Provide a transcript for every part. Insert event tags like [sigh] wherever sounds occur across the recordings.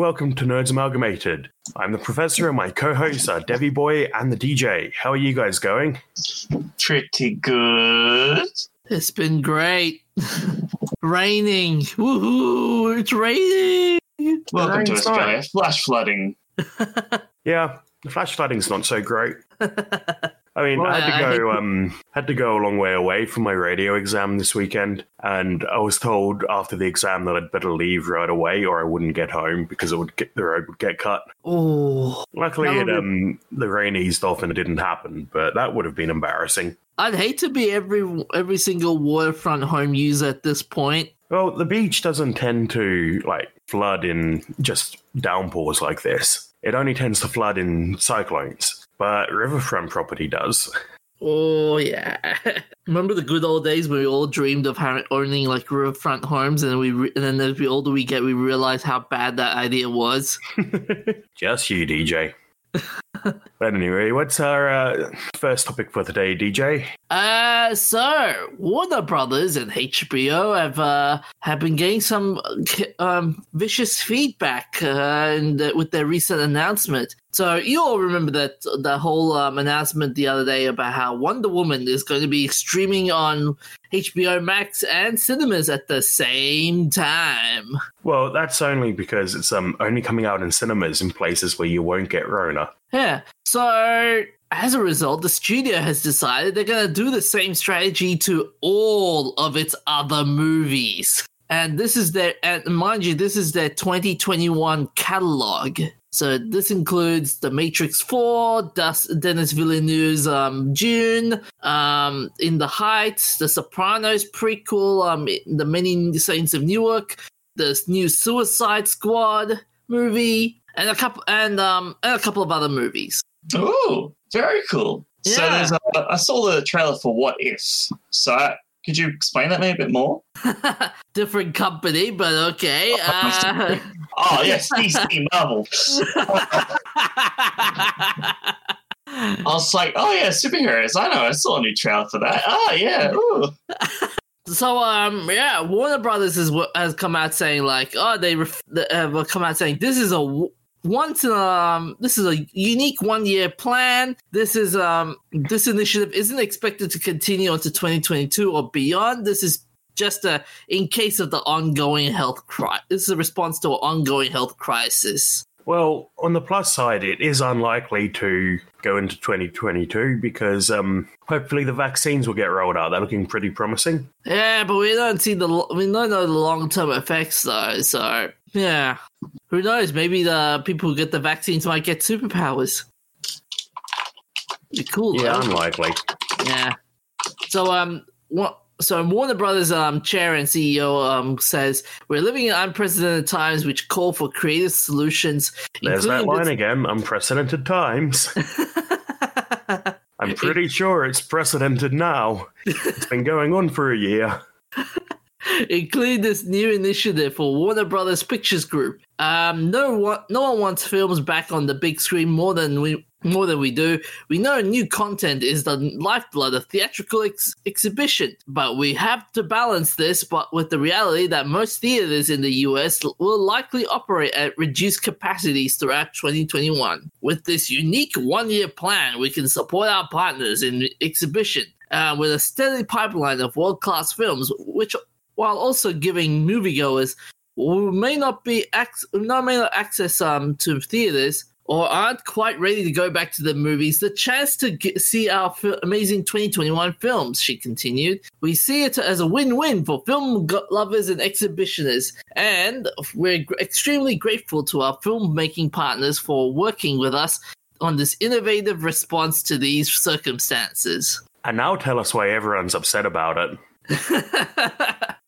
Hello and welcome to Nerds Amalgamated. I'm the professor and my co-hosts are Devi Boy and the DJ. How are you guys going? Pretty good. It's been great. raining. Woohoo! It's raining. Welcome to Nice. Australia. Flash flooding. [laughs] Yeah, the flash flooding's not so great. [laughs] I mean, Well, I had to I go [laughs] um had to go a long way away from my radio exam this weekend, and I was told after the exam that I'd better leave right away or I wouldn't get home because it would get the road would get cut. Oh, Luckily, it, would um the rain eased off and it didn't happen, but that would have been embarrassing. I'd hate to be every every single waterfront home user at this point. Well, the beach doesn't tend to like flood in just downpours like this. It only tends to flood in cyclones, but riverfront property does. Oh yeah. [laughs] Remember the good old days when we all dreamed of having owning like riverfront homes, and we re- and then as the older we get, we realize how bad that idea was. [laughs] Just you, DJ. [laughs] but anyway, what's our uh, first topic for today, DJ? Uh, so Warner Brothers and HBO have uh, have been getting some um, vicious feedback uh, and with their recent announcement. So you all remember that the whole um, announcement the other day about how Wonder Woman is going to be streaming on HBO Max and cinemas at the same time. Well, that's only because it's um only coming out in cinemas in places where you won't get Rona. Yeah. So as a result, the studio has decided they're going to do the same strategy to all of its other movies. And this is their, and mind you, this is their 2021 catalog. So this includes The Matrix 4, Das, Denis Villeneuve's um, Dune, um, In the Heights, The Sopranos prequel, um, The Many Saints of Newark, the new Suicide Squad movie, and a couple and um and a couple of other movies. Ooh, very cool. So there's a, I saw the trailer for What If. So could you explain that maybe a bit more? [laughs] Different company, but okay. Uh, [laughs] Oh yes, DC Marvel. [laughs] I was like, oh yeah, superheroes. I know. I saw a new trailer for that. Oh yeah. So um yeah, Warner Brothers has has come out saying like oh they ref- have come out saying this is a once in a, um this is a unique one year plan. This is um this initiative isn't expected to continue into 2022 or beyond. This is just a in case of the ongoing health crisis. This is a response to an ongoing health crisis. Well, on the plus side, it is unlikely to go into 2022 because um hopefully the vaccines will get rolled out. They're looking pretty promising. Yeah, but we don't see the we don't know the long term effects though. So yeah, who knows? Maybe the people who get the vaccines might get superpowers. Be cool. Yeah, though. unlikely. yeah. So um, what? So Warner Brothers um chair and CEO um says we're living in unprecedented times which call for creative solutions. There's that line again. Unprecedented times. [laughs] I'm pretty sure it's precedented now. It's been going on for a year. [laughs] include this new initiative for Warner Brothers Pictures Group. Um, no one, no one wants films back on the big screen more than we more than we do. We know new content is the lifeblood of theatrical ex- exhibition, but we have to balance this. But with the reality that most theaters in the US will likely operate at reduced capacities throughout 2021. With this unique one-year plan, we can support our partners in exhibition. Uh, with a steady pipeline of world-class films, which while also giving moviegoers who may not be ac- not may not access um to theaters or aren't quite ready to go back to the movies the chance to get, see our amazing 2021 films she continued we see it as a win-win for film lovers and exhibitionists and we're gr- extremely grateful to our filmmaking partners for working with us on this innovative response to these circumstances And now tell us why everyone's upset about it. [laughs]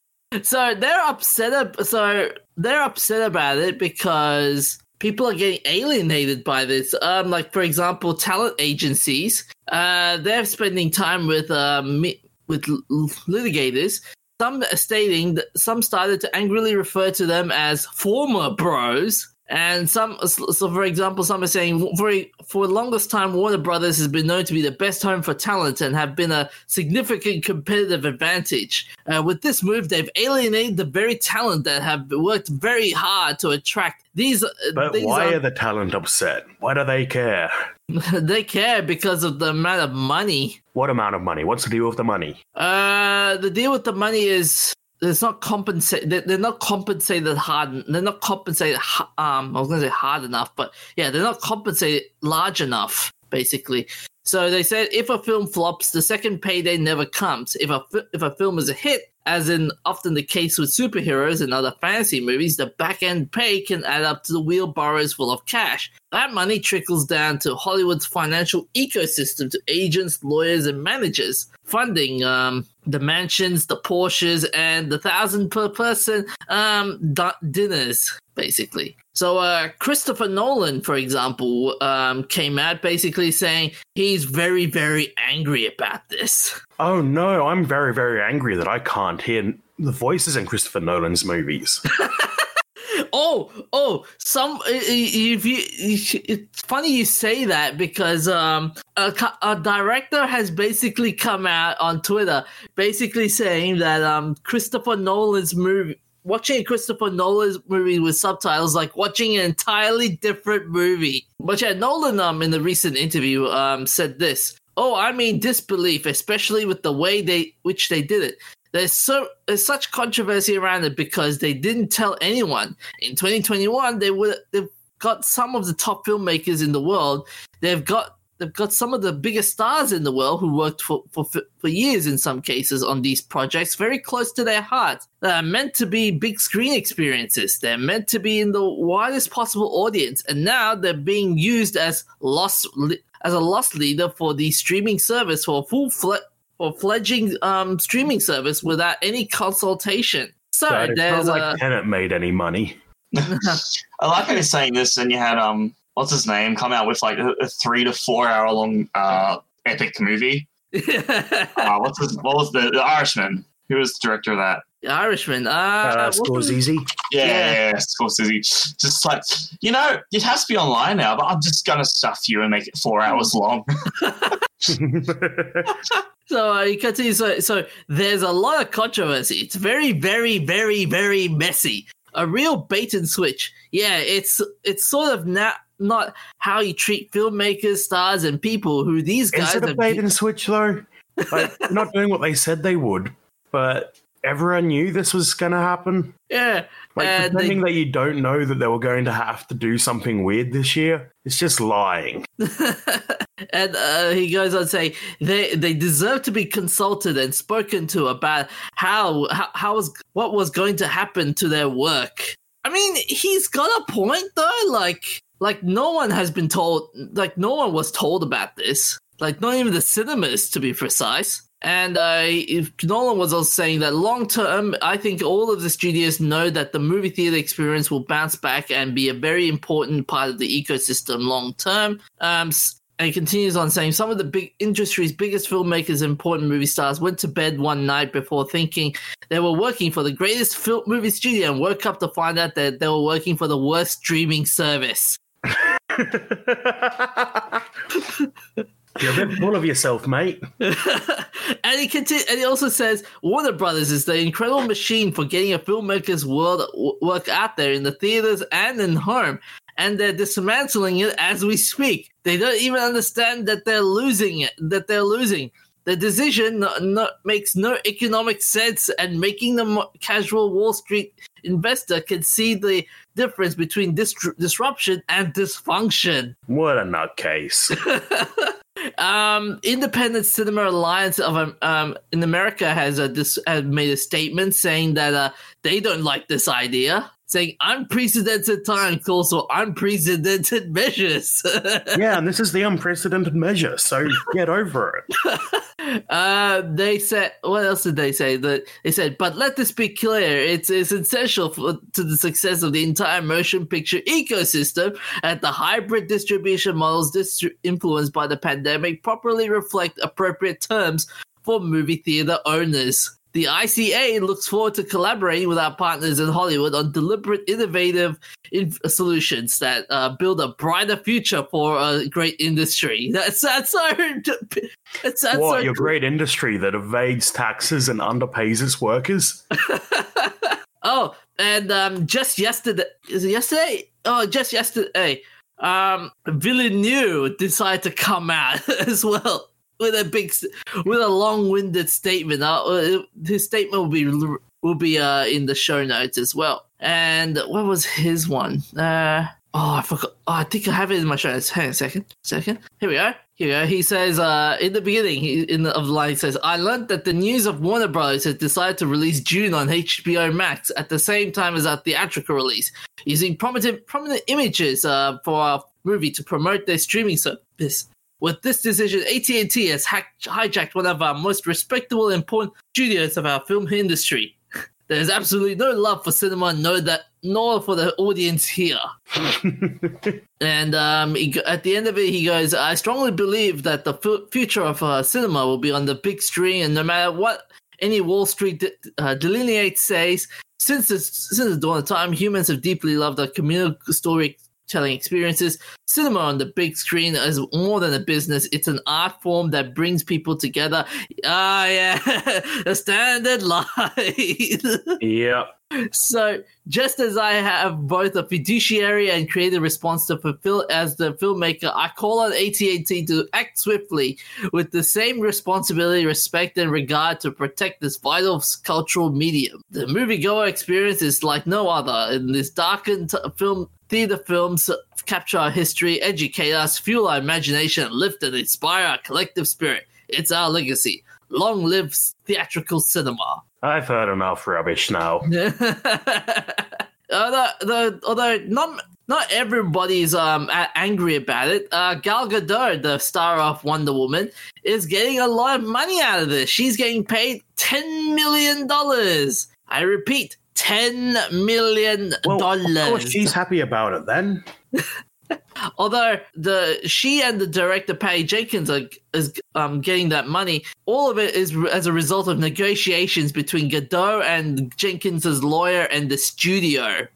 so they're upset. Ab- so they're upset about it because people are getting alienated by this. Um, like for example, talent agencies. Uh, they're spending time with um with litigators. Some stating that some started to angrily refer to them as former bros. And some, so for example, some are saying for for the longest time, Warner Brothers has been known to be the best home for talent and have been a significant competitive advantage. Uh, with this move, they've alienated the very talent that have worked very hard to attract these. uh, But these why are- are the talent upset? Why do they care? [laughs] they care because of the amount of money. What amount of money? What's the deal with the money? Uh, the deal with the money is it's not compensate. They're, they're not compensated hard. They're not compensated. Um, I was gonna say hard enough, but yeah, they're not compensated large enough. Basically, so they said if a film flops, the second payday never comes. If a if a film is a hit, as in often the case with superheroes and other fantasy movies, the back end pay can add up to the wheelbarrows full of cash. That money trickles down to Hollywood's financial ecosystem to agents, lawyers, and managers, funding um, the mansions, the Porsches, and the thousand per person um, dinners, basically. So, uh, Christopher Nolan, for example, um, came out basically saying he's very, very angry about this. Oh no, I'm very, very angry that I can't hear the voices in Christopher Nolan's movies. [laughs] Oh, oh, some. If you, it's funny you say that because um, a, a director has basically come out on Twitter, basically saying that um, Christopher Nolan's movie, watching a Christopher Nolan's movie with subtitles, like watching an entirely different movie. But yeah, Nolan, um, in the recent interview, um, said this. Oh, I mean disbelief, especially with the way they, which they did it. There's so there's such controversy around it because they didn't tell anyone. In 2021, they would they've got some of the top filmmakers in the world. They've got they've got some of the biggest stars in the world who worked for for, for years in some cases on these projects, very close to their hearts. They're meant to be big screen experiences. They're meant to be in the widest possible audience, and now they're being used as lost as a loss leader for the streaming service for a full fle- for fledging um, streaming service without any consultation. So But it's not like a Tenet made any money. [laughs] I like how you're saying this, and you had um, what's his name, come out with like a, a three to four hour long uh epic movie. [laughs] Uh, what's his, what was the, the Irishman? Who was the director of that? Irishman. Uh, Uh, what was? Scorsese. Yeah, Yeah. yeah, yeah, Scorsese. Just like you know, it has to be online now, but I'm just gonna stuff you and make it four hours long. [laughs] [laughs] So uh, you can see. So, so there's a lot of controversy. It's very, very, very, very messy. A real bait and switch. Yeah, it's it's sort of not not how you treat filmmakers, stars, and people who these guys Is it a bait and switch though? Like [laughs] not doing what they said they would, but everyone knew this was going to happen. yeah, Like they- pretending that you don't know that they were going to have to do something weird this year. It's just lying. [laughs] and uh, he goes on to say they they deserve to be consulted and spoken to about how how, how was what was going to happen to their work. I mean, he's got a point though. Like like no one has been told. Like no one was told about this. Like not even the cinemas, to be precise. And if Nolan was also saying that long term, I think all of the studios know that the movie theater experience will bounce back and be a very important part of the ecosystem long term. Um, and he continues on saying some of the big industry's biggest filmmakers and important movie stars went to bed one night before thinking they were working for the greatest film movie studio and woke up to find out that they were working for the worst streaming service. You're a bit full of yourself, mate. [laughs] and he continu- and he also says Warner Brothers is the incredible machine for getting a filmmaker's world work out there in the theaters and in home, and they're dismantling it as we speak. They don't even understand that they're losing it. That they're losing. The decision no, no, makes no economic sense, and making the casual Wall Street investor can see the difference between dis- disruption and dysfunction. What a nutcase. [laughs] Um, Independent Cinema Alliance of um, um in America has a this has made a statement saying that uh they don't like this idea, saying unprecedented time calls for unprecedented [laughs] measures. [laughs] yeah, and this is the unprecedented measure, so get over it. [laughs] uh, they said what else did they say? That they said, but let this be clear: it's it's essential for, to the success of the entire motion picture ecosystem, and the hybrid distribution models distri- influenced by the pandemic properly reflect appropriate terms for movie theater owners. The ICA looks forward to collaborating with our partners in Hollywood on deliberate, innovative in- solutions that uh, build a brighter future for a great industry. [laughs] That's that's so. [laughs] That's, that's what so your great industry that evades taxes and underpays its workers? [laughs] Oh, and um, just yesterday, is it yesterday? Oh, just yesterday, um, Villeneuve decided to come out as well with a big, with a long-winded statement. Uh, uh, his statement will be will be uh, in the show notes as well. And what was his one? Uh, oh, I forgot. Oh, I think I have it in my show notes. Hang on a second. Second. Here we go. Here we go. He says uh, in the beginning he, in the, of the line, he says, "I learned that the news of Warner Brothers has decided to release Dune on HBO Max at the same time as our theatrical release, using prominent prominent images uh, for our movie to promote their streaming service." With this decision, AT&T has hijacked one of our most respectable and important studios of our film industry. [laughs] There's absolutely no love for cinema, no that, nor for the audience here. [laughs] And um, he, at the end of it, he goes, I strongly believe that the fu- future of uh, cinema will be on the big screen, and no matter what any Wall Street de- uh, delineates says, since the, since the dawn of time, humans have deeply loved a communal storytelling experiences. Cinema on the big screen is more than a business; it's an art form that brings people together. Ah, yeah, [laughs] the standard [laughs] line. yeah. So, just as I have both a fiduciary and creative response to fulfill as the filmmaker, I call on AT&T to act swiftly with the same responsibility, respect, and regard to protect this vital cultural medium. The moviegoer experience is like no other. In this darkened film, theater films capture our history, educate us, fuel our imagination, lift and inspire our collective spirit. It's our legacy. Long live theatrical cinema. I've heard enough rubbish now. [laughs] although, though, although not not everybody's um angry about it. Uh, Gal Gadot, the star of Wonder Woman, is getting a lot of money out of this. She's getting paid ten million dollars. I repeat, ten million Well, of course dollars. she's happy about it then. [laughs] Although the she and the director Patty Jenkins are is um getting that money, all of it is re- as a result of negotiations between Gadot and Jenkins's lawyer and the studio.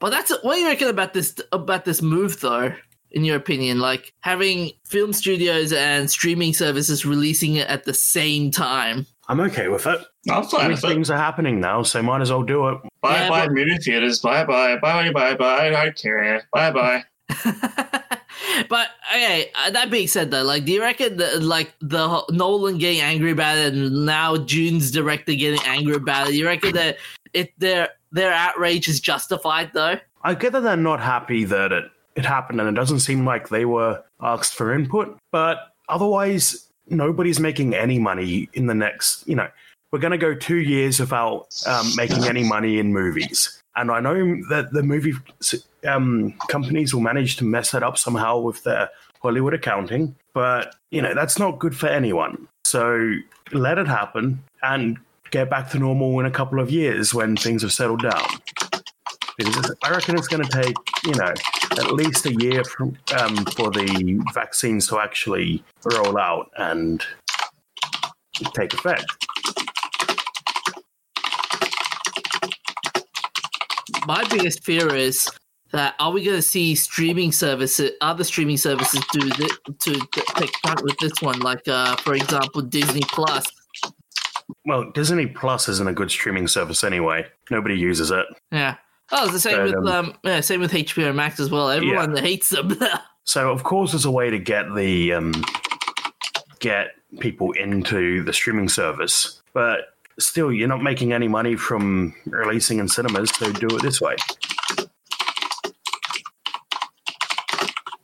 But that's what do you reckon about this about this move though? In your opinion, like having film studios and streaming services releasing it at the same time. I'm okay with it. I'm fine with it. Things are happening now, so might as well do it. Bye Yeah, bye but- movie theaters. Bye bye bye bye bye. I don't care. Bye bye. [laughs] but okay, uh, that being said, though, like, do you reckon that like the Nolan getting angry about it, and now Dune's director getting angry about it? You reckon that it their their outrage is justified, though? I get that they're not happy that it, it happened and it doesn't seem like they were asked for input, but otherwise, nobody's making any money in the next, you know, we're going to go two years without um, making any money in movies. And I know that the movie um, companies will manage to mess it up somehow with their Hollywood accounting, but, you know, that's not good for anyone. So let it happen and get back to normal in a couple of years when things have settled down because I reckon it's going to take you know at least a year from, um, for the vaccines to actually roll out and take effect. My biggest fear is that are we going to see streaming services, other streaming services, do this, to to take part with this one? Like, uh, for example, Disney Plus. Well, Disney Plus isn't a good streaming service anyway. Nobody uses it. Yeah. Oh, it's the same with um, um, yeah, same with HBO Max as well. Everyone hates them. [laughs] So of course, there's a way to get the um, get people into the streaming service, but still, you're not making any money from releasing in cinemas. So do it this way.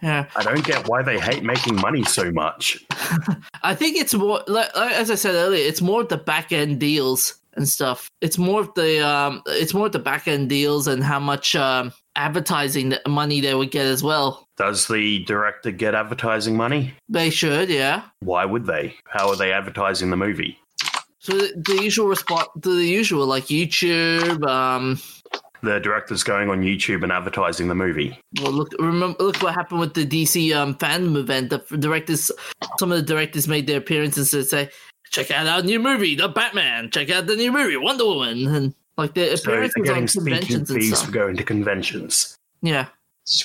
Yeah. I don't get why they hate making money so much. [laughs] I think it's more like, as I said earlier, it's more of the back end deals and stuff. It's more of the um, it's more of the back end deals and how much um, advertising money they would get as well. Does the director get advertising money? They should, yeah. Why would they? How are they advertising the movie? So the, the usual response, the usual like YouTube. Um, The director's going on YouTube and advertising the movie. well, look, remember, look what happened with the DC um fandom event. The directors, some of the directors made their appearances to say, check out our new movie, The Batman. Check out the new movie, Wonder Woman, and like the So they're appearances getting on speaking conventions and fees stuff. for going to conventions. Yeah.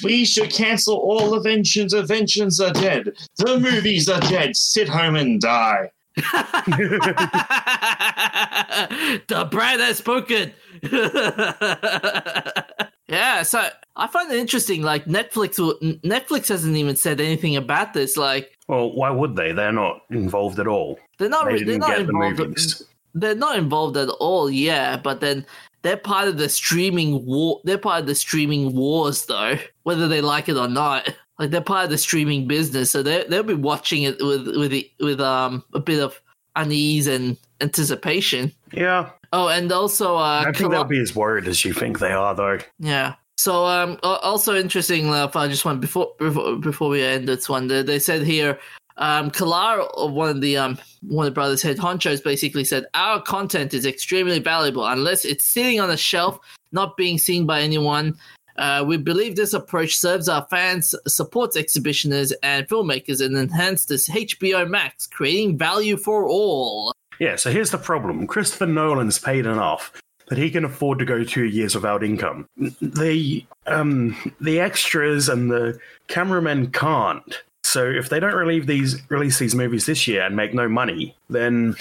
We should cancel all inventions. Inventions are dead. The movies are dead. Sit home and die. [laughs] the brand has spoken. [laughs] yeah, so I find it interesting. Like Netflix, will- Netflix hasn't even said anything about this. Like Well, why would they? They're not involved at all. they're not. They They're didn't not get the. They're not involved at all. Yeah, but then they're part of the streaming war. They're part of the streaming wars, though, whether they like it or not. Like they're part of the streaming business, so they they'll be watching it with with with um a bit of unease and anticipation. Yeah, Oh, and also, uh, I don't think Col- they'll be as worried as you think they are, though. yeah. So, um, al- also interesting. Uh, I just want before before before we end this one, they, they said here, um, Kilar, one of the um one of the brothers head honchos, basically said our content is extremely valuable unless it's sitting on a shelf, not being seen by anyone. Uh, we believe this approach serves our fans, supports exhibitionists and filmmakers, and enhances HBO Max, creating value for all. Yeah, so here's the problem Christopher Nolan's paid enough that he can afford to go two years without income. The, um, the extras and the cameramen can't. So if they don't release these, release these movies this year and make no money, then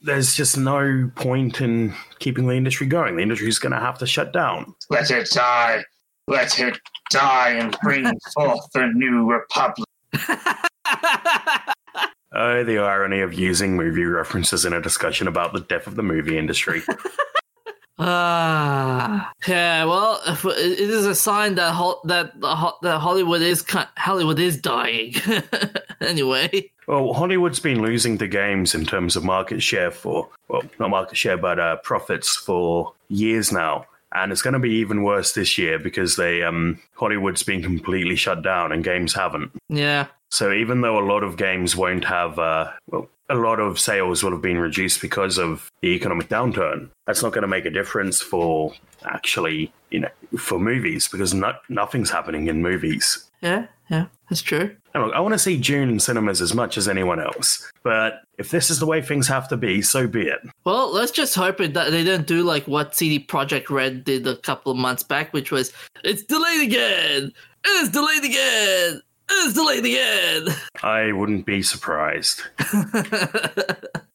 there's just no point in keeping the industry going. The industry's going to have to shut down. Let it die. Let it die and bring forth a new republic. [laughs] Oh, the irony of using movie references in a discussion about the death of the movie industry. [laughs] Ah, yeah. Well, it is a sign that ho- that the ho- that Hollywood is ki- Hollywood is dying. [laughs] anyway, Well, Hollywood's been losing the games in terms of market share for, well, not market share, but uh, profits for years now. And it's going to be even worse this year because they um, Hollywood's been completely shut down and games haven't. yeah, So even though a lot of games won't have, uh, well, a lot of sales will have been reduced because of the economic downturn, that's not going to make a difference for actually, you know, for movies because no- nothing's happening in movies. yeah, yeah. That's true. I want to see Dune in cinemas as much as anyone else. But if this is the way things have to be, so be it. Well, let's just hope it that they don't do like what CD Projekt Red did a couple of months back, which was it's delayed again, it's delayed again, it's delayed again. I wouldn't be surprised. [laughs]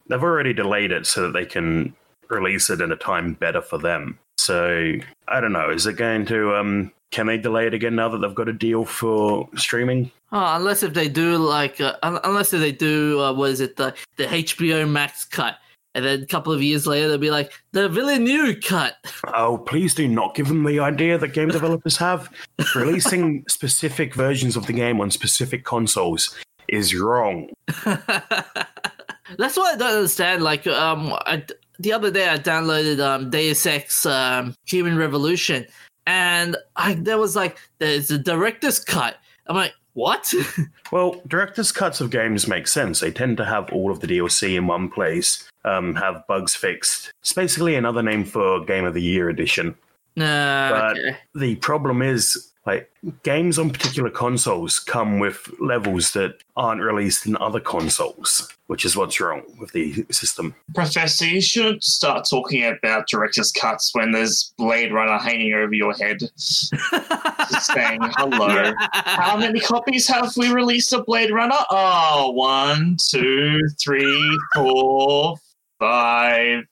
They've already delayed it so that they can release it in a time better for them. So I don't know. Is it going to? Um, can they delay it again now that they've got a deal for streaming? Oh, unless if they do like, uh, unless if they do, uh, what is it, the the HBO Max cut, and then a couple of years later they'll be like the Villeneuve cut. [laughs] Oh, please do not give them the idea that game developers have. Releasing [laughs] specific versions of the game on specific consoles is wrong. [laughs] That's what I don't understand. Like, um, I, the other day I downloaded um Deus Ex um, Human Revolution, and I there was like there's a director's cut. I'm like, what? [laughs] Well, director's cuts of games make sense. They tend to have all of the DLC in one place, um, have bugs fixed. It's basically another name for Game of the Year edition. nah, But okay. the problem is, like, games on particular consoles come with levels that aren't released in other consoles, which is what's wrong with the system. Professor, you shouldn't start talking about director's cuts when there's Blade Runner hanging over your head. [laughs] Just saying hello. How many copies have we released of Blade Runner? Oh, one, two, three, four, five,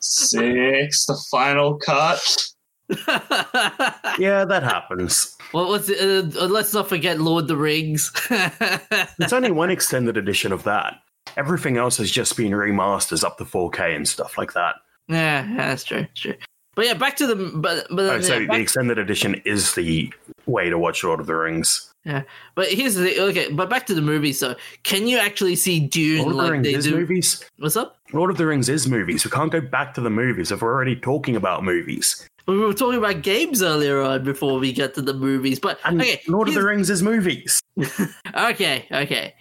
six. The final cut. [laughs] Yeah, that happens. what was it? Uh, let's not forget Lord of the Rings. [laughs] it's only one extended edition of that. Everything else has just been remasters up to 4K and stuff like that. Yeah, that's true. that's true. But yeah, back to the but but Oh, yeah, so the extended edition is the way to watch Lord of the Rings. yeah. But here's the thing. Okay, but back to the movies. So, can you actually see Dune Lord of the Rings they is do? movies. What's up? Lord of the Rings is movies. We can't go back to the movies if we're already talking about movies. We were talking about games earlier on before we get to the movies. But And okay, Lord of the Rings is movies. [laughs] okay, okay.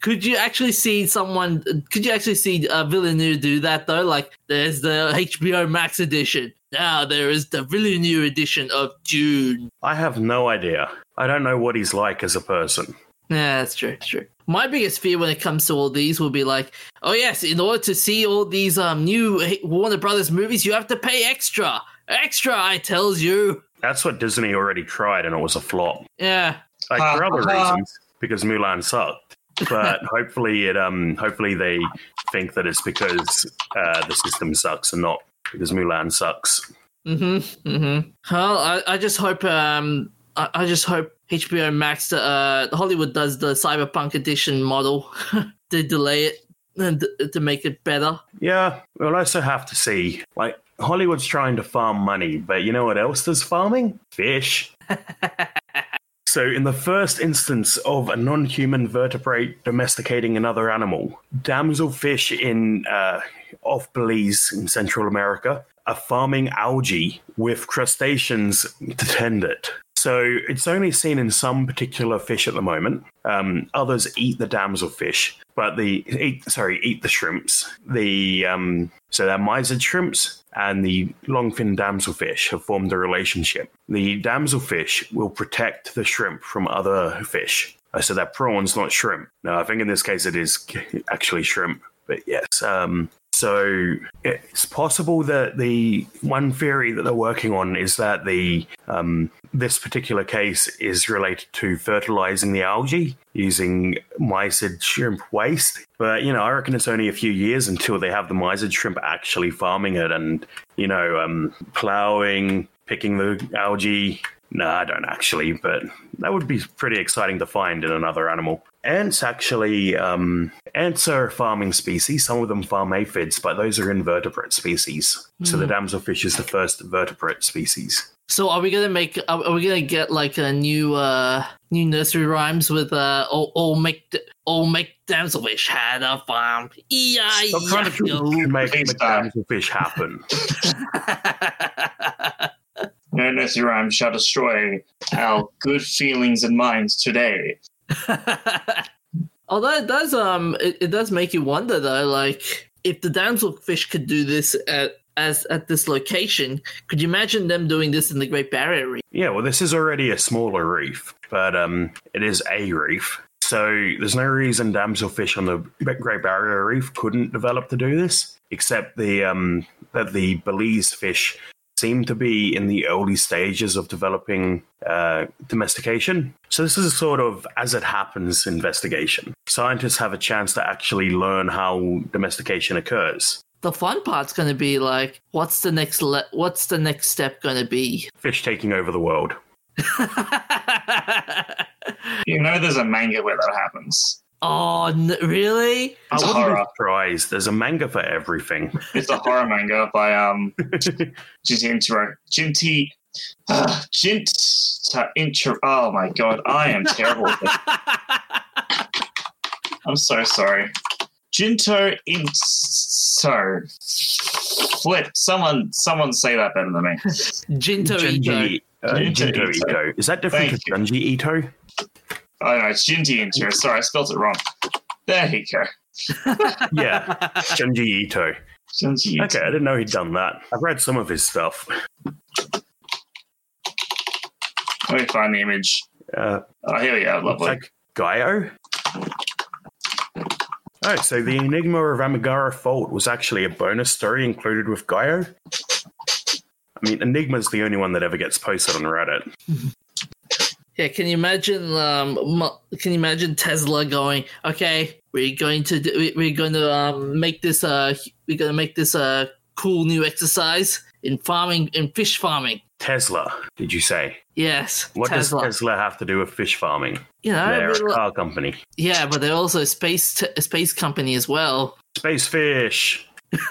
Could you actually see someone? Could you actually see uh, Villeneuve do that though? Like, there's the [laughs] HBO Max edition. Now there is the Villeneuve edition of Dune. I have no idea. I don't know what he's like as a person. Yeah, that's true. That's true. My biggest fear when it comes to all these will be like, oh yes, in order to see all these um new Warner Brothers movies, you have to pay extra, extra. I tells you. That's what Disney already tried, and it was a flop. Yeah. Like for other reasons, because Mulan sucked. But [laughs] hopefully, it um hopefully they think that it's because uh, the system sucks and not because Mulan sucks. Mm-hmm. Mm-hmm. Well, I, I just hope um I, I just hope HBO Max uh Hollywood does the Cyberpunk edition model [laughs] to delay it and to make it better. Yeah, we'll also have to see. Like Hollywood's trying to farm money, but you know what else does farming? Fish. [laughs] So, in the first instance of a non human vertebrate domesticating another animal, damselfish in uh, off Belize in Central America are farming algae with crustaceans to tend it. So it's only seen in some particular fish at the moment. Um, others eat the damselfish, but the eat sorry eat the shrimps. The um, so they're mysid shrimps and the longfin damselfish have formed a relationship. The damselfish will protect the shrimp from other fish. Uh, so they're prawns, not shrimp. No, I think in this case it is actually shrimp. But yes, um, so it's possible that the one theory that they're working on is that the um, this particular case is related to fertilizing the algae using mysid shrimp waste. But you know, I reckon it's only a few years until they have the mysid shrimp actually farming it and you know um, plowing, picking the algae. No, I don't actually, but that would be pretty exciting to find in another animal. Ants actually, um, ants are a farming species. Some of them farm aphids, but those are invertebrate species. Mm. So the damselfish is the first vertebrate species. So are we gonna make? Are we gonna get like a new, uh, new nursery rhymes with uh, all, all make all make damselfish had a farm? Yeah, Stop trying to make, make damselfish happen. [laughs] no nursery rhyme shall destroy our good feelings and minds today. [laughs] Although it does, um, it, it does make you wonder though, like if the damselfish could do this at as at this location, could you imagine them doing this in the Great Barrier Reef? Yeah, well, this is already a smaller reef, but um, it is a reef. So there's no reason damselfish on the Great Barrier Reef couldn't develop to do this, except the um, that the Belize fish seem to be in the early stages of developing uh, domestication. So, this is a sort of as it happens investigation. Scientists have a chance to actually learn how domestication occurs. The fun part's going to be like, what's the next? Le- what's the next step going to be? Fish taking over the world. [laughs] you know, there's a manga where that happens. Oh, n- really? It's I wouldn't horror. be surprised. There's a manga for everything. [laughs] It's a horror manga by um [laughs] Jintaro Jinti uh, Jint intro. Oh my god, I am terrible. [laughs] I'm so sorry. Jinto Inso. Flip. Someone, someone say that better than me. Jinto Ito. Uh, Jinto Ito. Is that different Thank to Junji Ito? Oh no, it's Junji Ito. Sorry, I spelled it wrong. There you go. [laughs] yeah, Junji Ito. Junji Ito. Okay, I didn't know he'd done that. I've read some of his stuff. Let me find the image. Uh, oh, here we go. Lovely. Like Gyo. Oh, so the Enigma of Amigara Fault was actually a bonus story included with Gyo. I mean, Enigma's the only one that ever gets posted on Reddit. [laughs] Yeah, can you imagine? Um, can you imagine Tesla going? Okay, we're going to do, we're going to um, make this uh we're going to make this a uh, cool new exercise in farming in fish farming. Tesla, did you say? Yes. What Tesla. does Tesla have to do with fish farming? You know, they're a car company. Yeah, but they're also a space t- a space company as well. Space fish. [laughs]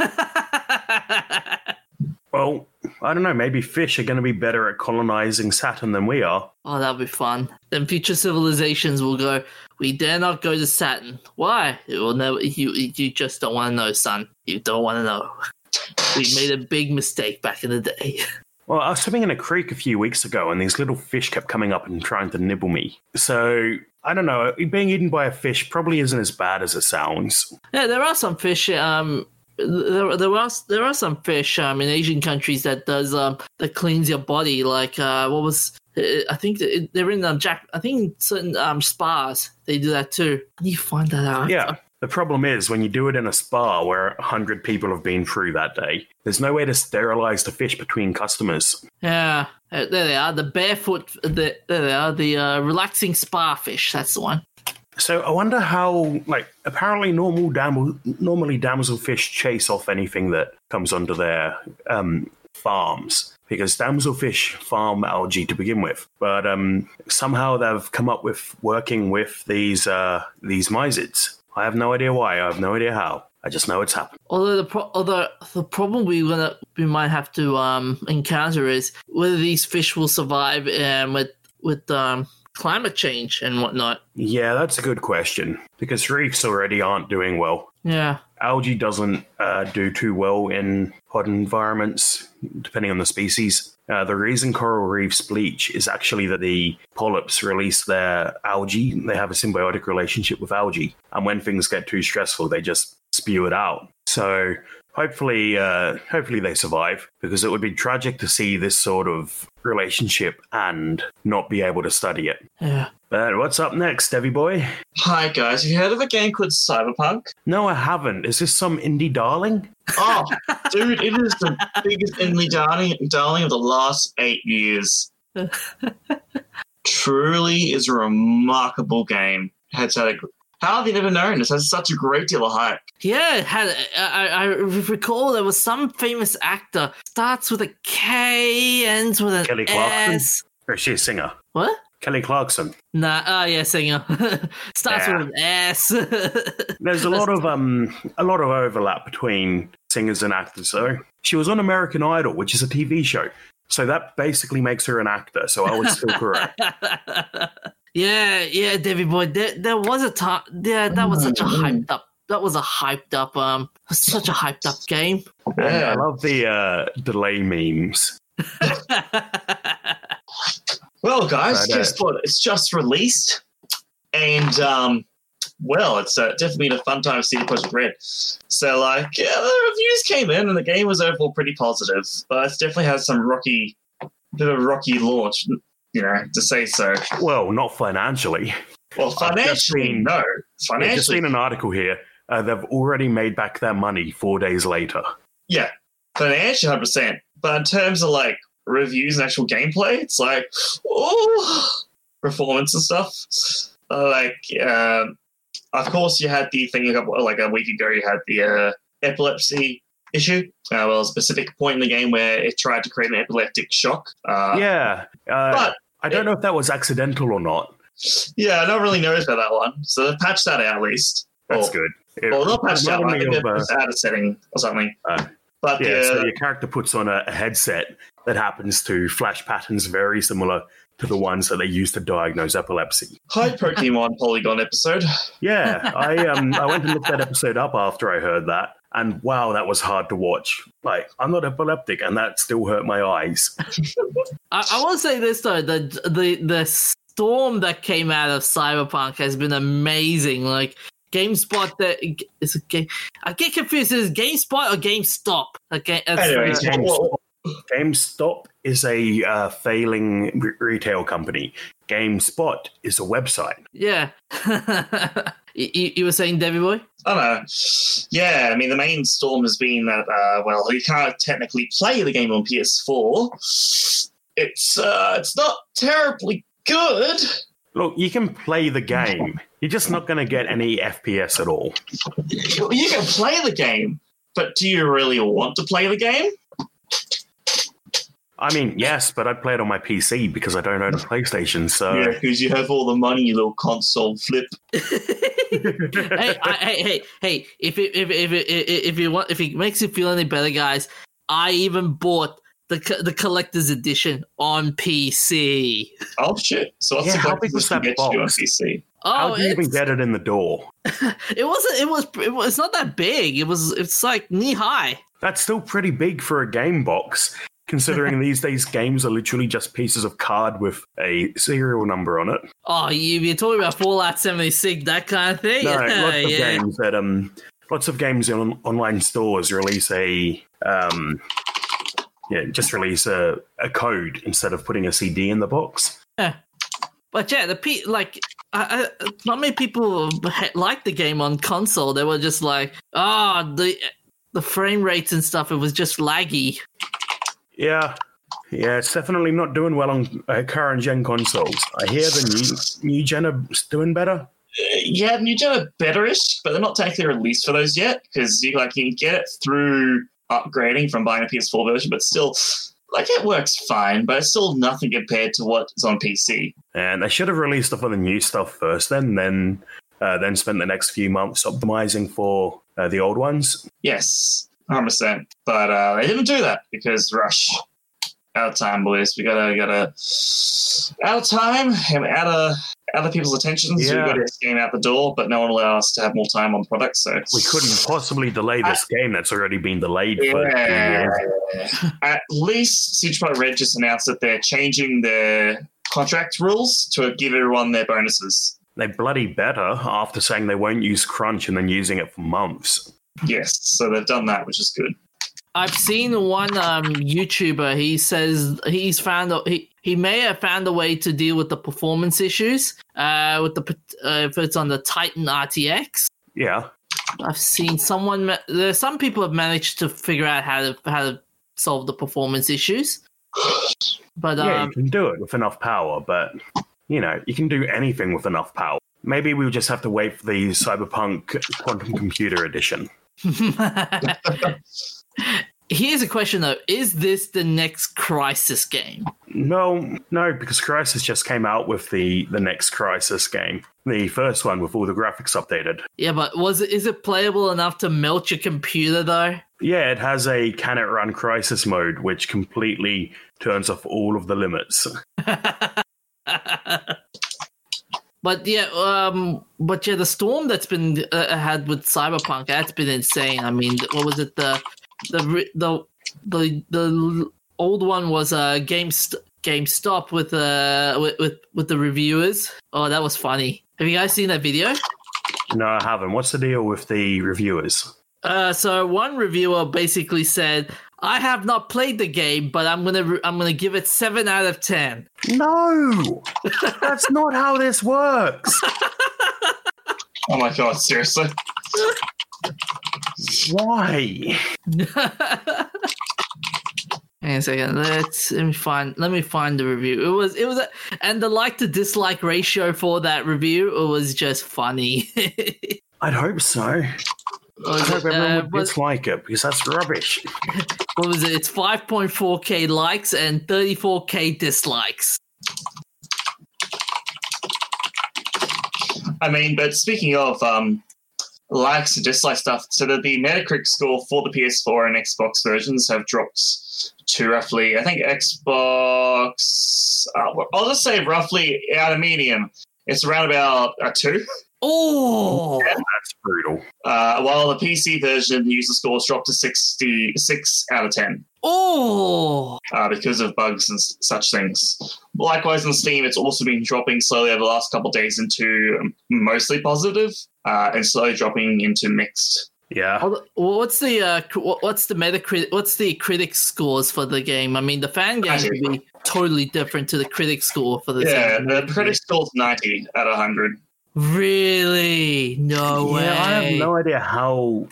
well, I don't know. Maybe fish are going to be better at colonizing Saturn than we are. Oh, that'll be fun. Then future civilizations will go. We dare not go to Saturn. Why? It will never. You you just don't want to know, son. You don't want to know. We made a big mistake back in the day. [laughs] Well, I was swimming in a creek a few weeks ago, and these little fish kept coming up and trying to nibble me. So I don't know. Being eaten by a fish probably isn't as bad as it sounds. Yeah, there are some fish. Um, there, there are there are some fish um in Asian countries that does um that cleans your body. Like uh, what was Uh, I think they're in um, Jack. I think certain um, spas they do that too. I need to find that out. Yeah. The problem is when you do it in a spa where 100 people have been through that day, there's no way to sterilize the fish between customers. Yeah, Uh, there they are. The barefoot. The, there they are. The uh, relaxing spa fish. That's the one. So I wonder how, like, apparently normal dam- normally damselfish chase off anything that comes onto their um, farms because damselfish farm algae to begin with. But um, somehow they've come up with working with these uh, these mysids. I have no idea why. I have no idea how. I just know it's happened. Although the pro- although the problem we gonna we might have to um, encounter is whether these fish will survive um, with with um, climate change and whatnot. Yeah, that's a good question because reefs already aren't doing well. Yeah. Algae doesn't uh, do too well in hot environments, depending on the species. Uh, the reason coral reefs bleach is actually that the polyps release their algae. They have a symbiotic relationship with algae. And when things get too stressful, they just spew it out. So hopefully, uh, hopefully they survive because it would be tragic to see this sort of relationship and not be able to study it. Yeah. But what's up next, Devi boy? Hi guys, have you heard of a game called Cyberpunk? No, I haven't. Is this some indie darling? Oh, dude, it is the biggest indie darling, darling of the last eight years. [laughs] Truly is a remarkable game. Had had a, how have you never known? This has such a great deal of hype. Yeah, it had I, I recall there was some famous actor starts with a K, ends with an Kelly Clarkson? S. Or is she a singer? What? Kelly Clarkson. Nah, oh yeah, singer. [laughs] starts Yeah. with an S. [laughs] There's a lot of um a lot of overlap between singers and actors though. She was on American Idol, which is a TV show. So that basically makes her an actor, so I was still [laughs] correct. Yeah, yeah, Davy boy. There, there was a time. Yeah, that was such a hyped up. That was a hyped up. Um, such a hyped up game. And I love the uh delay memes. [laughs] Well, guys, But, uh, guess what? It's just released, and um, well, it's uh, definitely been a fun time to see Projekt Red. So, like, yeah, the reviews came in, and the game was overall pretty positive, but it's definitely had some rocky, bit of a rocky launch, you know, to say so. Well, not financially. Well, financially, seen- no, I've just financially, seen an article here. Uh, they've already made back their money four days later. yeah, financially, hundred percent. But in terms of like reviews and actual gameplay, it's like, oh, performance and stuff. Uh, like, um, of course, you had the thing a couple, like a week ago. You had the uh, epilepsy issue. Uh, well, a specific point in the game where it tried to create an epileptic shock. Uh, yeah. Uh, But I don't know if that was accidental or not. yeah, I don't really notice about that one. So they patched that out at least. That's Or- good. It Well, not patched out. I think they uh, a setting or something. Uh, but Yeah, so uh, your character puts on a, a headset that happens to flash patterns very similar to the ones that they use to diagnose epilepsy. hi Pokemon [laughs] Porygon episode. Yeah, I um I went and looked that episode up after I heard that, and wow, that was hard to watch. Like I'm not epileptic, and that still hurt my eyes. [laughs] I, I will say this though: the the the storm that came out of Cyberpunk has been amazing. Like GameSpot, that is a game. I get confused. Is it GameSpot or GameStop? Okay, that's- Anyway, uh, GameStop, GameStop is a uh, failing re- retail company. GameSpot is a website. yeah. [laughs] you, you you were saying, Debbie boy? I don't know. Yeah, I mean, the main storm has been that, uh, well, you can't technically play the game on PS4. It's uh, it's not terribly good. Look, you can play the game. You're just not going to get any FPS at all. You you can play the game, but do you really want to play the game? I mean, yes, but I play it on my PC because I don't own a PlayStation. So Yeah, because you have all the money, you little console flip. [laughs] [laughs] hey, I, hey, hey, hey! If it, if if it, if you want, if it makes you feel any better, guys, I even bought the the collector's edition on PC. Oh shit! So what's Yeah, the how collector's big was edition that get you on box? PC? Oh, how do you even get it in the door? [laughs] it wasn't. It was. It was. It's not that big. It was. It's like knee high. That's still pretty big for a game box, considering [laughs] these days games are literally just pieces of card with a serial number on it. Oh, you, you're talking about Fallout 76, that kind of thing. No, [laughs] lots of yeah. games that um, lots of games in online stores release a um, yeah, just release a, a code instead of putting a CD in the box. Yeah. But yeah, the pe- like I, I, not many people liked the game on console. They were just like, ah, the the frame rates and stuff. It was just laggy. Yeah, yeah, it's definitely not doing well on uh, current gen consoles. I hear the new new gen are doing better. yeah, New Gen are betterish, but they're not technically released for those yet because you like you can get it through upgrading from buying a PS4 version, but still, like it works fine, but it's still nothing compared to what's on PC. And they should have released on the new stuff first, then then uh, then spent the next few months optimizing for uh, the old ones. Yes, hundred percent. But uh, they didn't do that because rush. Out of time, boys. We gotta gotta out of time and out of other people's attentions. Yeah. We got this game out the door, but no one allowed us to have more time on the product. So We couldn't possibly delay this game that's already been delayed Yeah. At least Siege Red just announced that they're changing their contract rules to give everyone their bonuses. They bloody better after saying they won't use crunch and then using it for months. Yes, so they've done that, which is good. I've seen one um, YouTuber. He says he's found a, he he may have found a way to deal with the performance issues. Uh, with the uh, if it's on the Titan RTX. Yeah, I've seen someone. ma- There's some people have managed to figure out how to how to solve the performance issues. But yeah, um, you can do it with enough power, but you know, you can do anything with enough power. Maybe we'll just have to wait for the Cyberpunk Quantum Computer Edition. [laughs] here's a question though: Is this the next Crysis game? No, no, because Crysis just came out with the the next Crysis game, the first one with all the graphics updated. Yeah, but was it is it playable enough to melt your computer though? Yeah, it has a can it run Crysis mode, which completely turns off all of the limits. [laughs] but yeah, um, but yeah, the storm that's been uh, had with Cyberpunk that's been insane. I mean, what was it? The the the the the old one was uh, Game GameStop with uh with, with with the reviewers. Oh, that was funny. Have you guys seen that video? No, I haven't. What's the deal with the reviewers? Uh, so one reviewer basically said, "I have not played the game, but I'm gonna I'm gonna give it seven out of ten. No, that's not how this works. [laughs] Oh my god, seriously? Why? [laughs] Hang on a second. Let's let me find let me find the review. It was it was a, and the like to dislike ratio for that review it was just funny. [laughs] I'd hope so. I Was hope it, everyone uh, would was- dislike it because that's rubbish. [laughs] what was it? It's 5.4k likes and 34k dislikes. I mean, but speaking of um, likes and dislike stuff, so that the Metacritic score for the PS4 and Xbox versions have dropped to roughly, I think Xbox, uh, I'll just say roughly out of medium, it's around about a two. Oh, That's brutal. Uh, while the PC version the user scores dropped to 66 out of 10 oh, uh, because of bugs and such things. Likewise, on Steam, it's also been dropping slowly over the last couple of days into um, mostly positive, uh, and slowly dropping into mixed. Yeah. Hold on. Well, What's the uh, what's the Metacritic? What's the critic scores for the game? I mean, the fan game would be totally different to the critic score for the game. Yeah, the movie. critic score's 90 out of 100. Really? No way. I have no idea how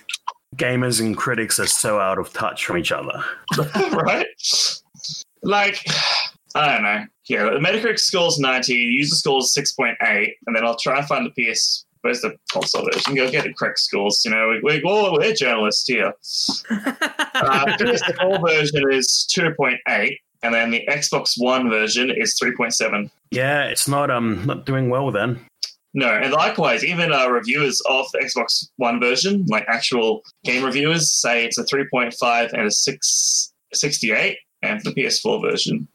gamers and critics are so out of touch from each other. [laughs] [laughs] right? Like, I don't know. Yeah, the Metacritic score's 90, user score's 6.8, and then I'll try and find the PS. Where's the console version? Go get the correct scores. You know, we, we, oh, we're journalists here. [laughs] Uh, PS4 version is 2.8, and then the Xbox One version is 3.7. Yeah, it's not um not doing well then. No, and likewise, even uh, reviewers of the Xbox One version, like actual game reviewers, say it's a 3.5 and a 6, 68, and for the PS4 version.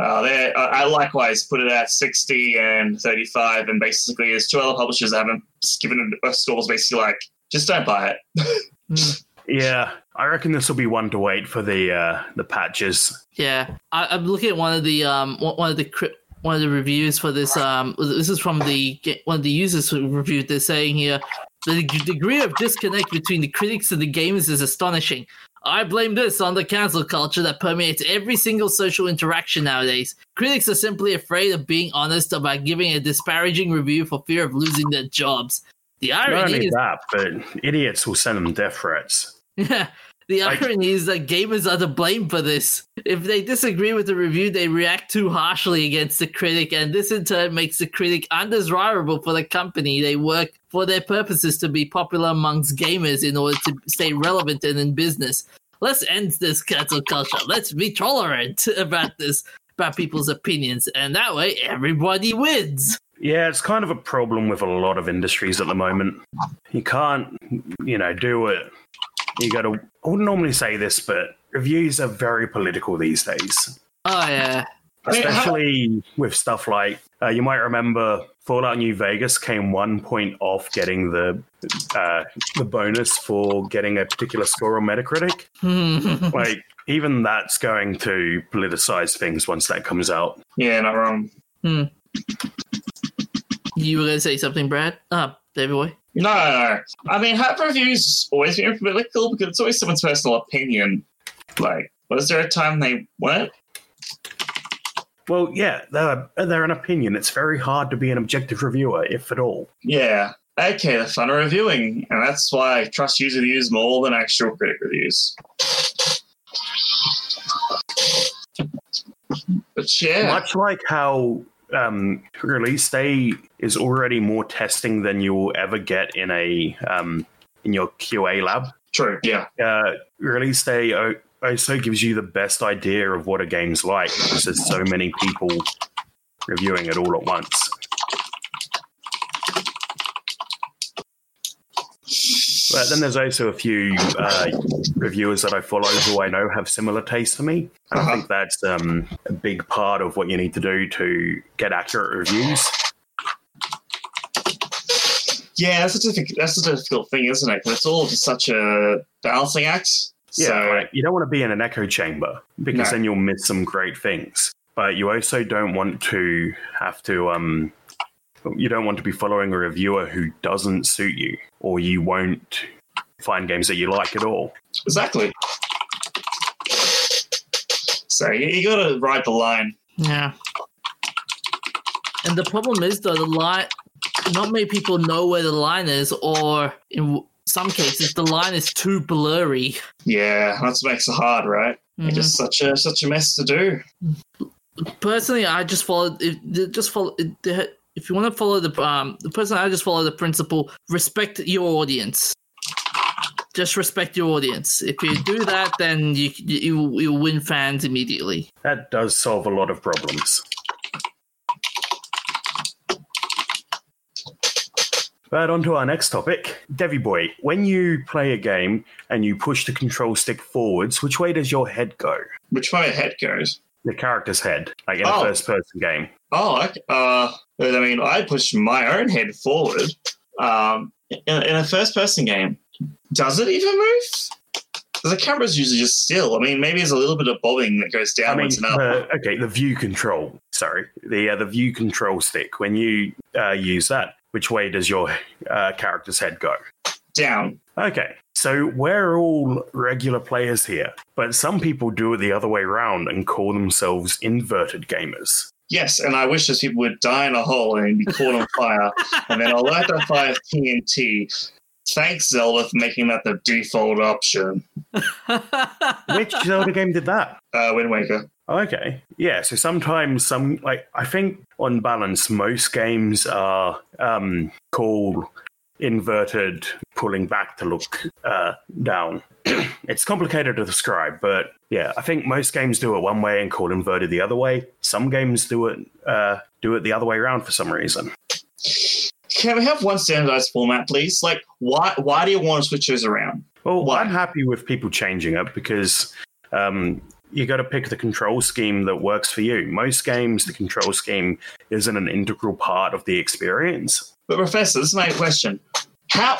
Uh, they uh, I likewise put it at 60 and 35, and basically, there's two other publishers that haven't given it a scores basically like, just don't buy it. [laughs] Yeah, I reckon this will be one to wait for the uh the patches. Yeah, I, I'm looking at one of the um one one of the cri- one of the reviews for this um this is from the one of the users who reviewed. They're saying here the degree of disconnect between the critics and the gamers is astonishing. I blame this on the cancel culture that permeates every single social interaction nowadays. Critics are simply afraid of being honest about giving a disparaging review for fear of losing their jobs. The Not irony only is that, but idiots will send them death threats. Yeah. [laughs] The Like- irony is that gamers are to blame for this. If they disagree with the review, they react too harshly against the critic, and this in turn makes the critic undesirable for the company they work for their purposes to be popular amongst gamers in order to stay relevant and in business. Let's end this cancel culture. Let's be tolerant [laughs] about this, about people's opinions, and that way everybody wins. Yeah, it's kind of a problem with a lot of industries at the moment. You can't, you know, do it. You got to. I wouldn't normally say this, but reviews are very political these days, Oh yeah. I mean, how- especially with stuff like uh, you might remember Fallout New Vegas came one point off getting the uh, the bonus for getting a particular score on Metacritic. [laughs] like even that's going to politicize things once that comes out. Yeah, not wrong. you were gonna say something, Brad? Ah, David boy. No. I mean, have reviews always been political because it's always someone's personal opinion. Like, was there a time they weren't? Well, yeah, they're, they're an opinion. It's very hard to be an objective reviewer, if at all. Yeah. Okay, the fun of reviewing, and that's why I trust user reviews more than actual critic reviews. But yeah, Much like how um, release day is already more testing than you will ever get in a um, in your QA lab. true. Yeah, Uh, release day also gives you the best idea of what a game's like because there's so many people reviewing it all at once. But then there's also a few uh, reviewers that I follow who I know have similar tastes to me. And I Uh-huh. think that's um, a big part of what you need to do to get accurate reviews. yeah. That's a difficult. That's a difficult thing, isn't it? 'Cause it's all just such a balancing act. Yeah, so you don't want to be in an echo chamber because No. then you'll miss some great things. But you also don't want to have to um you don't want to be following a reviewer who doesn't suit you or you won't find games that you like at all. exactly. So you, you got to ride the line. Yeah. And the problem is though the line not many people know where the line is or in some cases the line is too blurry. Yeah, that's what makes it hard, right? Mhm. It's just such a such a mess to do. Personally, I just follow it, just follow it, if you want to follow the um the person I just follow the principle respect your audience. Just respect your audience. If you do that, then you you you win fans immediately. That does solve a lot of problems. But on to our next topic. Devi Boy, when you play a game and you push the control stick forwards, which way does your head go? Which way your head goes? The character's head, like in a Oh. first person game. Oh, okay. uh, I mean, I push my own head forward. Um, in, in a first-person game, does it even move? The camera's usually just still. I mean, maybe there's a little bit of bobbing that goes I mean, downwards and up. the, okay, the view control. Sorry, the uh, the view control stick. When you uh, use that, which way does your uh, character's head go? Down. Okay, so we're all regular players here, but some people do it the other way around and call themselves inverted gamers. Yes, and I wish those people would die in a hole and be caught on fire, and then I'll light that fire with TNT. Thanks, Zelda, for making that the default option. [laughs] Which Zelda game did that? Uh, Wind Waker. Okay, yeah. So sometimes some like I think on balance, most games are um, called inverted pulling back to look uh, down. [clears throat] it's complicated to describe, but yeah, I think most games do it one way and call inverted the other way. Some games do it uh, do it the other way around for some reason. Can we have one standardized format, please? Like, why why do you want to switch those around? Well, Why? I'm happy with people changing it because um, you got to pick the control scheme that works for you. Most games, the control scheme isn't an integral part of the experience. But Professor, this is my question. How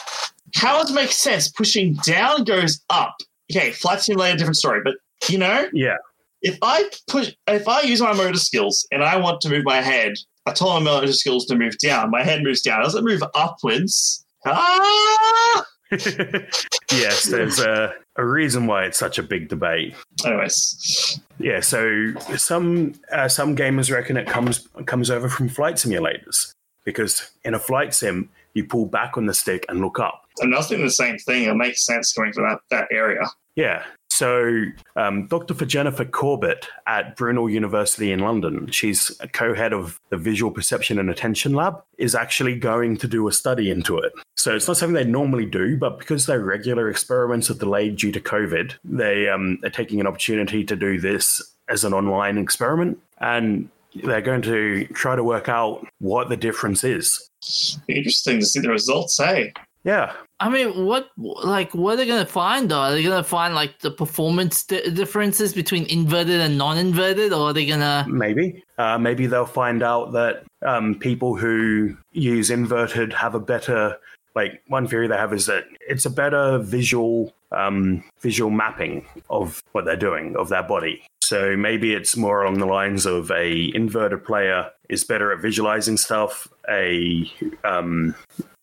how does it make sense? Pushing down goes up. Okay, flight simulator, different story. But you know, Yeah, if I push, if I use my motor skills and I want to move my head, I told my motor skills to move down. My head moves down. Does it move upwards? Ah! [laughs] yes. There's uh, a reason why it's such a big debate. Anyways, Yeah, so some uh, some gamers reckon it comes comes over from flight simulators because in a flight sim you pull back on the stick and look up. and I was thinking the same thing. It makes sense going to that, that area. Yeah. So, um, Dr. For Jennifer Corbett at Brunel University in London, she's a co-head of the Visual Perception and Attention Lab, is actually going to do a study into it. So it's not something they normally do, but because their regular experiments are delayed due to COVID, they um, are taking an opportunity to do this as an online experiment, and they're going to try to work out what the difference is. Interesting to see the results. Hey, Yeah, I mean, what like what are they gonna find? Though? Are they gonna find like the performance di- differences between inverted and non-inverted, or are they gonna? Maybe. Uh, maybe they'll find out that um, people who use inverted have a better. Like one theory they have is that it's a better visual um, visual mapping of what they're doing of their body. So maybe it's more along the lines of a inverted player is better at visualizing stuff. A um,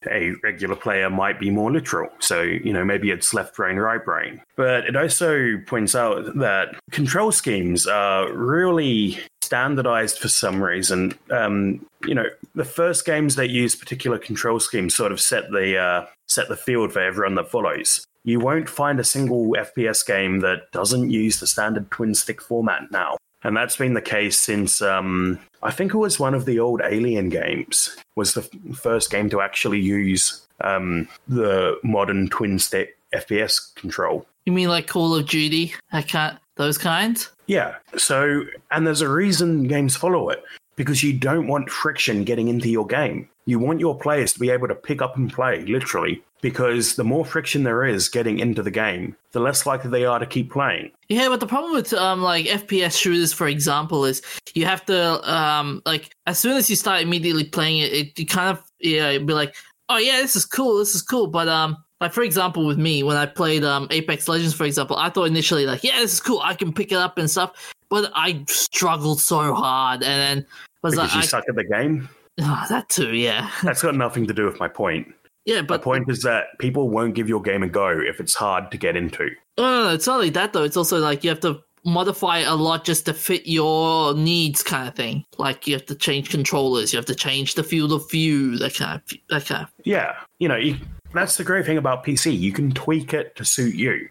a regular player might be more literal. So, you know, maybe it's left brain, right brain. But it also points out that control schemes are really standardized for some reason. Um, you know, the first games that use particular control schemes sort of set the uh, set the field for everyone that follows. You won't find a single FPS game that doesn't use the standard twin stick format now. And that's been the case since um, I think it was one of the old Alien games was the f- first game to actually use um, the modern twin stick FPS control. You mean like Call of Duty? I can't. Those kinds. Yeah. So, and there's a reason games follow it because you don't want friction getting into your game. You want your players to be able to pick up and play, literally, because the more friction there is getting into the game, the less likely they are to keep playing. Yeah, but the problem with um like FPS shooters, for example, is you have to um like as soon as you start immediately playing it, it you kind of yeah be like oh yeah this is cool this is cool, but um like for example with me when I played um Apex Legends for example, I thought initially like yeah this is cool I can pick it up and stuff, but I struggled so hard and then was Because like you I, suck at the game. oh, that too yeah [laughs] That's got nothing to do with my point. yeah but point is that people won't give your game a go if it's hard to get into. No, no, no, it's not like that though. It's also like you have to modify a lot just to fit your needs, kind of thing. Like you have to change controllers, you have to change the field of view, that kind of that kind of. Yeah, you know, you, that's the great thing about PC. You can tweak it to suit you.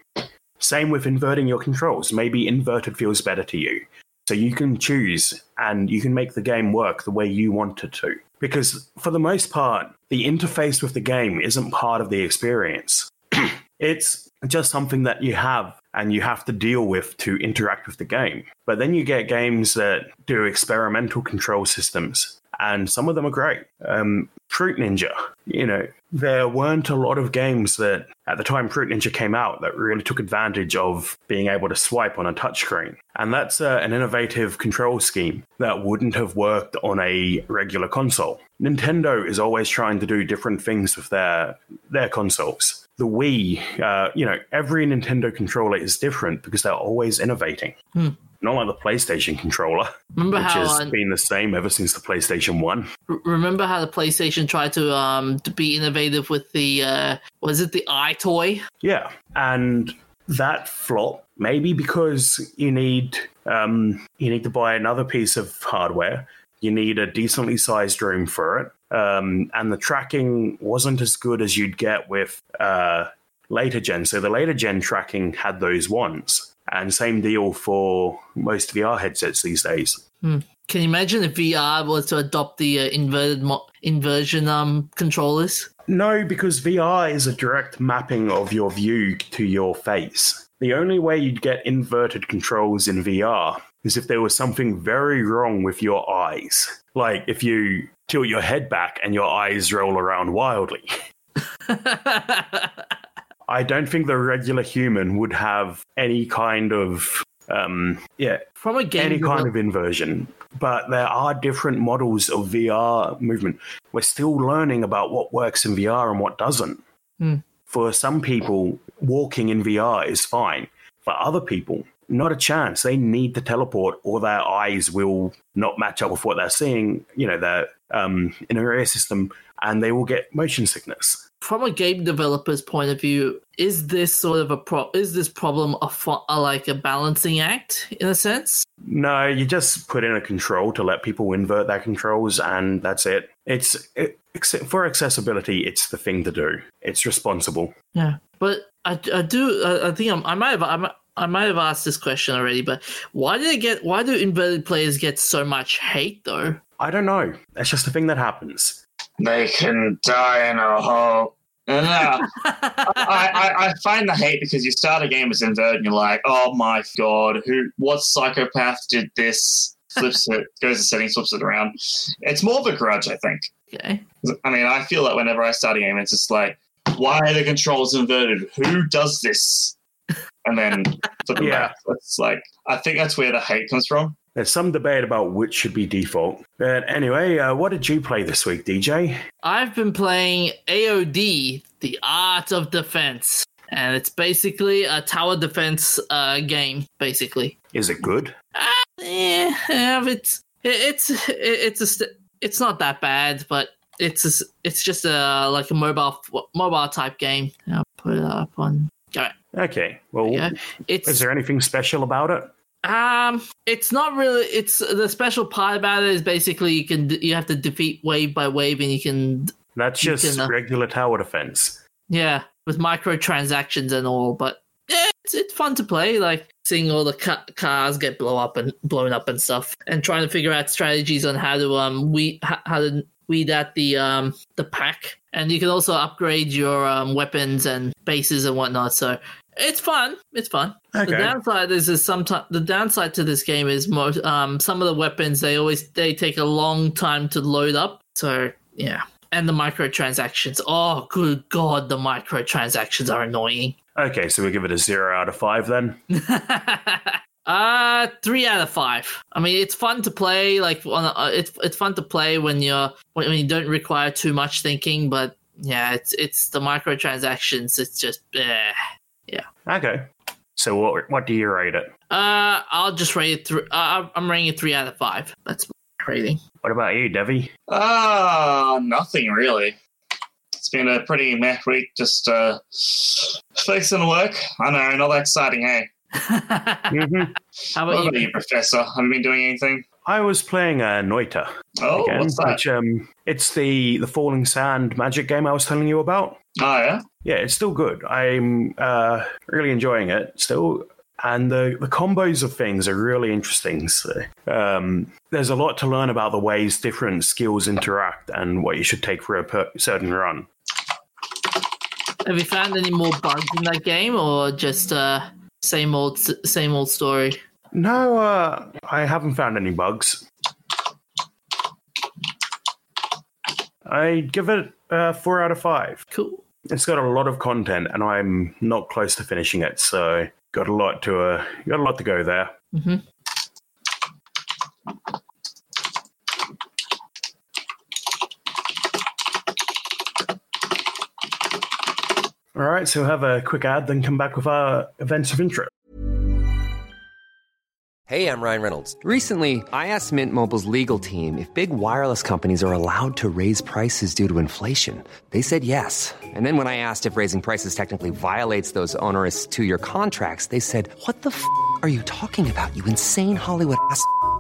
Same with inverting your controls. Maybe inverted feels better to you. So you can choose and you can make the game work the way you want it to. Because for the most part, the interface with the game isn't part of the experience. [clears throat] it's just something that you have and you have to deal with to interact with the game. But then you get games that do experimental control systems, and some of them are great. Um, Fruit Ninja, you know, there weren't a lot of games that at the time Fruit Ninja came out that really took advantage of being able to swipe on a touchscreen. And that's uh, an innovative control scheme that wouldn't have worked on a regular console. Nintendo is always trying to do different things with their their consoles. The Wii, uh, you know, every Nintendo controller is different because they're always innovating. Hmm. Not like the PlayStation controller, Remember which how has been the same ever since the PlayStation 1. remember how the PlayStation tried to um to be innovative with the uh was it the EyeToy? Yeah, and that flop maybe because you need um, you need to buy another piece of hardware. You need a decently sized room for it, um, and the tracking wasn't as good as you'd get with uh, later gen. So the later gen tracking had those ones, and same deal for most VR headsets these days. Can you imagine if VR was to adopt the uh, inverted mo- inversion um controllers? No, because VR is a direct mapping of your view to your face. The only way you'd get inverted controls in VR is if there was something very wrong with your eyes. Like if you tilt your head back and your eyes roll around wildly. [laughs] I don't think the regular human would have any kind of um yeah, From a game any kind of inversion. But there are different models of VR movement. We're still learning about what works in VR and what doesn't. Hmm. For some people, walking in VR is fine. For other people, not a chance. They need to teleport, or their eyes will not match up with what they're seeing. You know, their um, in a system, and they will get motion sickness. From a game developer's point of view, is this sort of a pro? Is this problem a, fo- a like a balancing act in a sense? No, you just put in a control to let people invert their controls, and that's it. It's it, for accessibility. It's the thing to do. It's responsible. Yeah, but I, I do. I, I think I'm, I might have. I might, I might have asked this question already, but why do they get? Why do inverted players get so much hate though? I don't know. That's just a thing that happens. They can die in a hole. And, [laughs] uh, I, I, I find the hate because you start a game as inverted and you're like, oh my god, who? What psychopath did this? Flips it, goes to settings, flips it around. It's more of a grudge, I think. Okay. I mean, I feel that whenever I start a game, it's just like, why are the controls inverted? Who does this? And then flip them Yeah. back. It's like, I think that's where the hate comes from. There's some debate about which should be default. But anyway, uh, what did you play this week, DJ? I've been playing AOD, the Art of Defense, and it's basically a tower defense uh, game. Basically, Is it good? eh, eh, it's it's it's a st- it's not that bad, but it's a s it's just a like a mobile mobile type game. I'll put it up on. Alright, Okay. Well, yeah, it's is there anything special about it? Um, it's not really. It's the special part about it is basically you can you have to defeat wave by wave, and you can That's You just can, uh, regular tower defense. yeah with microtransactions and all. But yeah, it's it's fun to play. Like seeing all the ca- cars get blow up and blown up and stuff, and trying to figure out strategies on how to um we how to weed out the um the pack. And you can also upgrade your um, weapons and bases and whatnot. So it's fun. It's fun. The downside is, is sometimes the downside to this game is most um some of the weapons they always they take a long time to load up. So yeah, and the microtransactions. Oh, good god, the microtransactions are annoying. Okay, so we give it a zero out of five then. [laughs] uh three out of five. I mean, it's fun to play. Like on a, uh, it's it's fun to play when you're when, when you don't require too much thinking. But yeah, it's it's the microtransactions. It's just eh. Okay. So what what do you rate it? Uh, I'll just rate it. Th- uh, I'm rating it three out of five. That's my rating. What about you, Devi? Ah, nothing really. It's been a pretty meh week, just uh, [sighs] fixing work. I know, not that exciting, hey? Hmm [laughs] How What about about you? you, Professor? Have you been doing anything? I was playing uh, Noita Oh, again, what's that? which um, it's the the Falling Sand magic game I was telling you about. Oh, yeah? Yeah, it's still good. I'm uh, really enjoying it still. And the, the combos of things are really interesting. So, um, there's a lot to learn about the ways different skills interact and what you should take for a per- certain run. Have you found any more bugs in that game, or just uh, same old same old story? No, uh, I haven't found any bugs. I give it uh, four out of five. Cool. It's got a lot of content, and I'm not close to finishing it, so got a lot to uh, got a lot to go there. hmm right, so have a quick ad, then come back with our events of interest. Hey, I'm Ryan Reynolds. Recently, I asked Mint Mobile's legal team if big wireless companies are allowed to raise prices due to inflation. They said yes. And then when I asked if raising prices technically violates those onerous two year contracts, they said, What the f are you talking about, you insane Hollywood ass?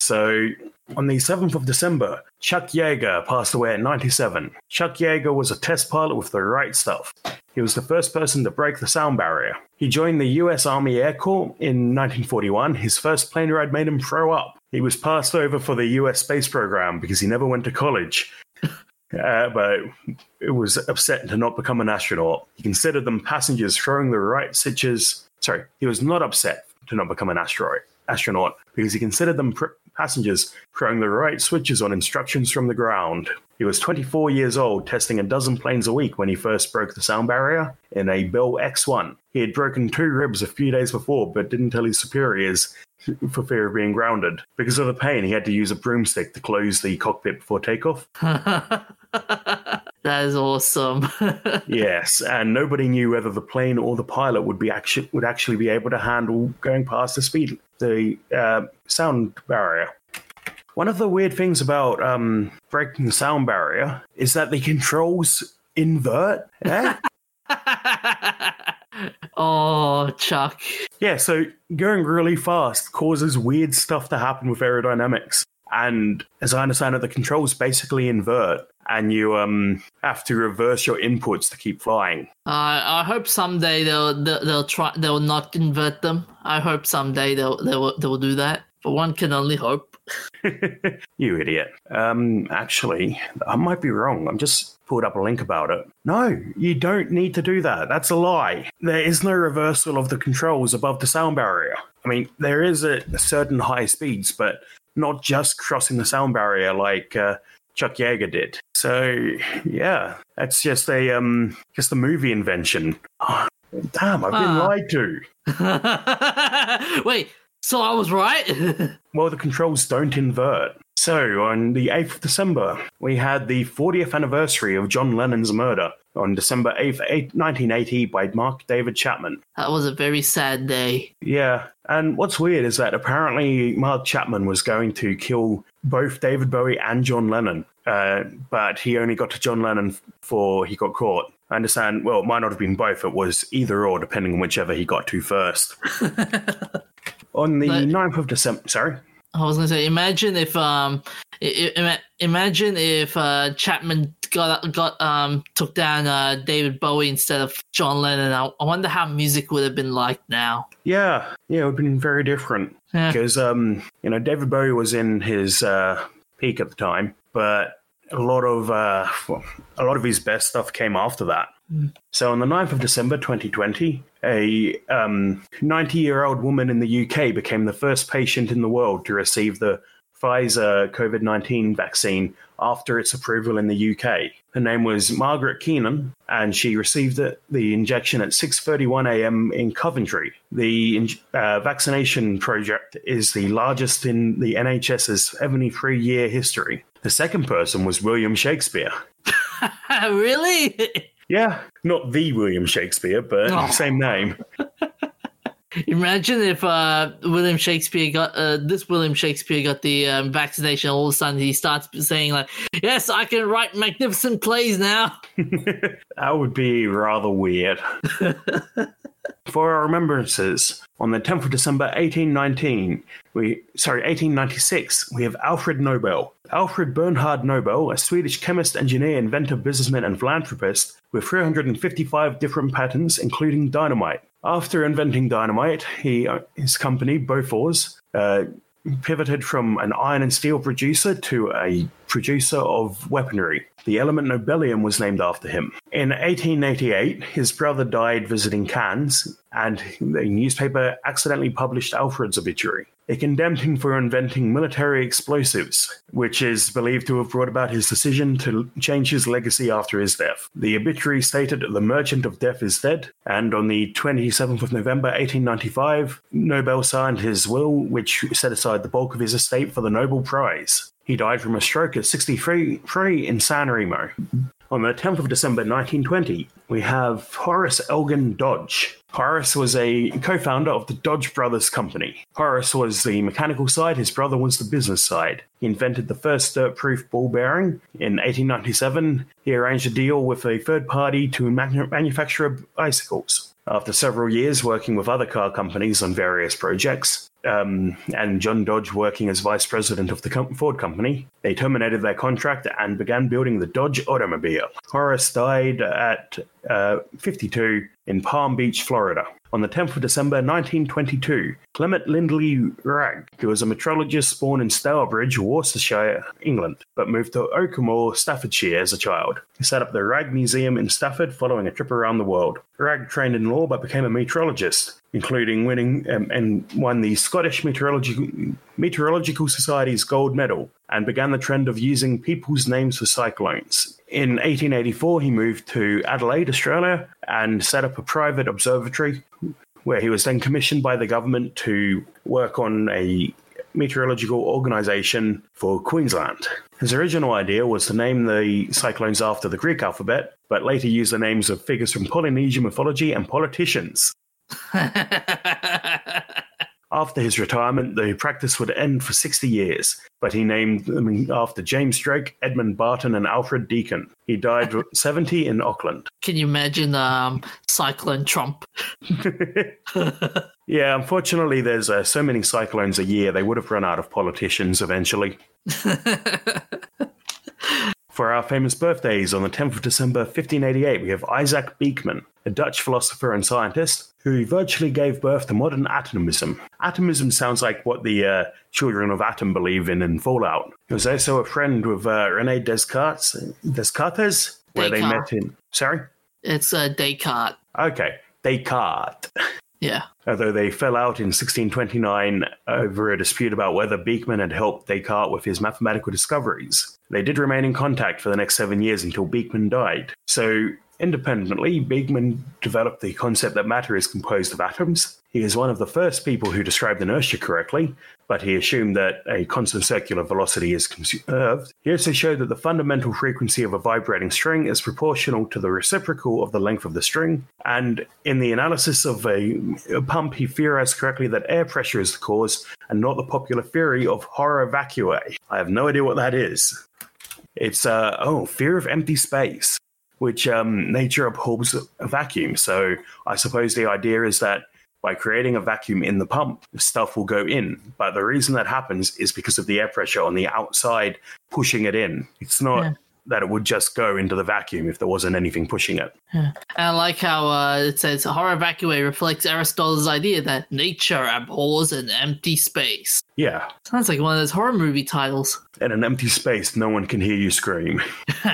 So, on the 7th of December, Chuck Yeager passed away at 97. Chuck Yeager was a test pilot with the right stuff. He was the first person to break the sound barrier. He joined the US Army Air Corps in 1941. His first plane ride made him throw up. He was passed over for the US space program because he never went to college. [laughs] Uh, but it was upset to not become an astronaut. He considered them passengers throwing the right stitches. Sorry, he was not upset to not become an asteroid astronaut because he considered them pr- passengers, throwing the right switches on instructions from the ground. He was 24 years old, testing a dozen planes a week when he first broke the sound barrier in a Bell X1. He had broken two ribs a few days before, but didn't tell his superiors for fear of being grounded. Because of the pain, he had to use a broomstick to close the cockpit before takeoff. [laughs] that is awesome. [laughs] yes, and nobody knew whether the plane or the pilot would be actually would actually be able to handle going past the speed the uh, sound barrier. One of the weird things about um, breaking the sound barrier is that the controls invert. Eh? [laughs] oh, Chuck. Yeah, so going really fast causes weird stuff to happen with aerodynamics. And as I understand it, the controls basically invert, and you um have to reverse your inputs to keep flying. Uh, I hope someday they'll, they'll they'll try they'll not invert them. I hope someday they'll they'll they'll do that. But one can only hope. [laughs] you idiot. Um, actually, I might be wrong. I'm just pulled up a link about it. No, you don't need to do that. That's a lie. There is no reversal of the controls above the sound barrier. I mean, there is a, a certain high speeds, but not just crossing the sound barrier like uh, Chuck Yeager did. So yeah, that's just a um, just a movie invention. Oh, damn, I've been Ah. lied to. [laughs] Wait, so I was right? [laughs] Well, the controls don't invert. So, on the 8th of December, we had the 40th anniversary of John Lennon's murder on December 8th, 8, 1980 by Mark David Chapman. that was a very sad day. Yeah, and what's weird is that apparently Mark Chapman was going to kill both David Bowie and John Lennon, uh, but he only got to John Lennon before he got caught. I understand, well, it might not have been both, it was either or, depending on whichever he got to first. [laughs] on the But- 9th of December, sorry? I was gonna say, imagine if um, i- i- ima- imagine if uh, Chapman got got um took down uh, David Bowie instead of John Lennon. I, I wonder how music would have been like now. Yeah, yeah, it would have been very different Yeah. because um, you know David Bowie was in his uh, peak at the time, but a lot of uh, well, a lot of his best stuff came after that. So on the 9th of December 2020, a 90 year old woman in the UK became the first patient in the world to receive the Pfizer COVID 19 vaccine after its approval in the UK. Her name was Margaret Keenan, and she received the, the injection at 6:31 a.m. in Coventry. The uh, vaccination project is the largest in the NHS's 73-year history. The second person was William Shakespeare. [laughs] really? Yeah, not the William Shakespeare, but Oh. same name. [laughs] Imagine if uh, William Shakespeare got uh, this William Shakespeare got the um, vaccination. All of a sudden, he starts saying like, "Yes, I can write magnificent plays now." [laughs] That would be rather weird. [laughs] For our remembrances, on the 10th of December 1819, we sorry, 1896, we have Alfred Nobel. Alfred Bernhard Nobel, a Swedish chemist, engineer, inventor, businessman, and philanthropist with 355 different patents, including dynamite. After inventing dynamite, he his company Bofors uh, pivoted from an iron and steel producer to a producer of weaponry. The element nobelium was named after him. In 1888, his brother died visiting Cannes, and the newspaper accidentally published Alfred's obituary. It condemned him for inventing military explosives, which is believed to have brought about his decision to change his legacy after his death. The obituary stated, The merchant of death is dead, and on the 27th of November 1895, Nobel signed his will, which set aside the bulk of his estate for the Nobel Prize. He died from a stroke at 63 in San Remo. On the 10th of December 1920, we have Horace Elgin Dodge. Horace was a co founder of the Dodge Brothers Company. Horace was the mechanical side, his brother was the business side. He invented the first dirt proof ball bearing. In 1897, he arranged a deal with a third party to manufacture bicycles. After several years working with other car companies on various projects, um, and John Dodge working as vice president of the Ford company, they terminated their contract and began building the Dodge automobile. Horace died at uh, 52 in Palm Beach, Florida. On the 10th of December 1922, Clement Lindley Wragge, who was a meteorologist born in Stourbridge, Worcestershire, England, but moved to Oakamoor, Staffordshire as a child. He set up the Wragge Museum in Stafford following a trip around the world. Wragge trained in law but became a meteorologist, including winning um, and won the Scottish Meteorological Society's gold medal and began the trend of using people's names for cyclones. In 1884, he moved to Adelaide, Australia, and set up a private observatory where he was then commissioned by the government to work on a meteorological organization for Queensland. His original idea was to name the cyclones after the Greek alphabet, but later used the names of figures from Polynesian mythology and politicians. [laughs] After his retirement, the practice would end for 60 years, but he named them after James Drake, Edmund Barton, and Alfred Deakin. He died [laughs] 70 in Auckland. Can you imagine um, Cyclone Trump? [laughs] Yeah, unfortunately, there's uh, so many cyclones a year, they would have run out of politicians eventually. [laughs] For our famous birthdays, on the 10th of December 1588, we have Isaac Beeckman, a Dutch philosopher and scientist who virtually gave birth to modern atomism. Atomism sounds like what the uh, children of Atom believe in in Fallout. He was also a friend with uh, Rene Descartes, Descartes, where they met in. Sorry? It's uh, Descartes. Okay, Descartes. Yeah. although they fell out in 1629 over a dispute about whether Beeckman had helped Descartes with his mathematical discoveries. They did remain in contact for the next seven years until Beeckman died. So, independently, Beeckman developed the concept that matter is composed of atoms. He is one of the first people who described inertia correctly, but he assumed that a constant circular velocity is conserved. He also showed that the fundamental frequency of a vibrating string is proportional to the reciprocal of the length of the string. And in the analysis of a, a pump, he theorized correctly that air pressure is the cause and not the popular theory of horror vacui. I have no idea what that is. It's, uh, oh, fear of empty space, which um, nature abhors a vacuum. So I suppose the idea is that by creating a vacuum in the pump, stuff will go in. But the reason that happens is because of the air pressure on the outside pushing it in. It's not Yeah. that it would just go into the vacuum if there wasn't anything pushing it. And I like how uh, it says horror vacui reflects Aristotle's idea that nature abhors an empty space. Yeah. Sounds like one of those horror movie titles. In an empty space, no one can hear you scream. [laughs]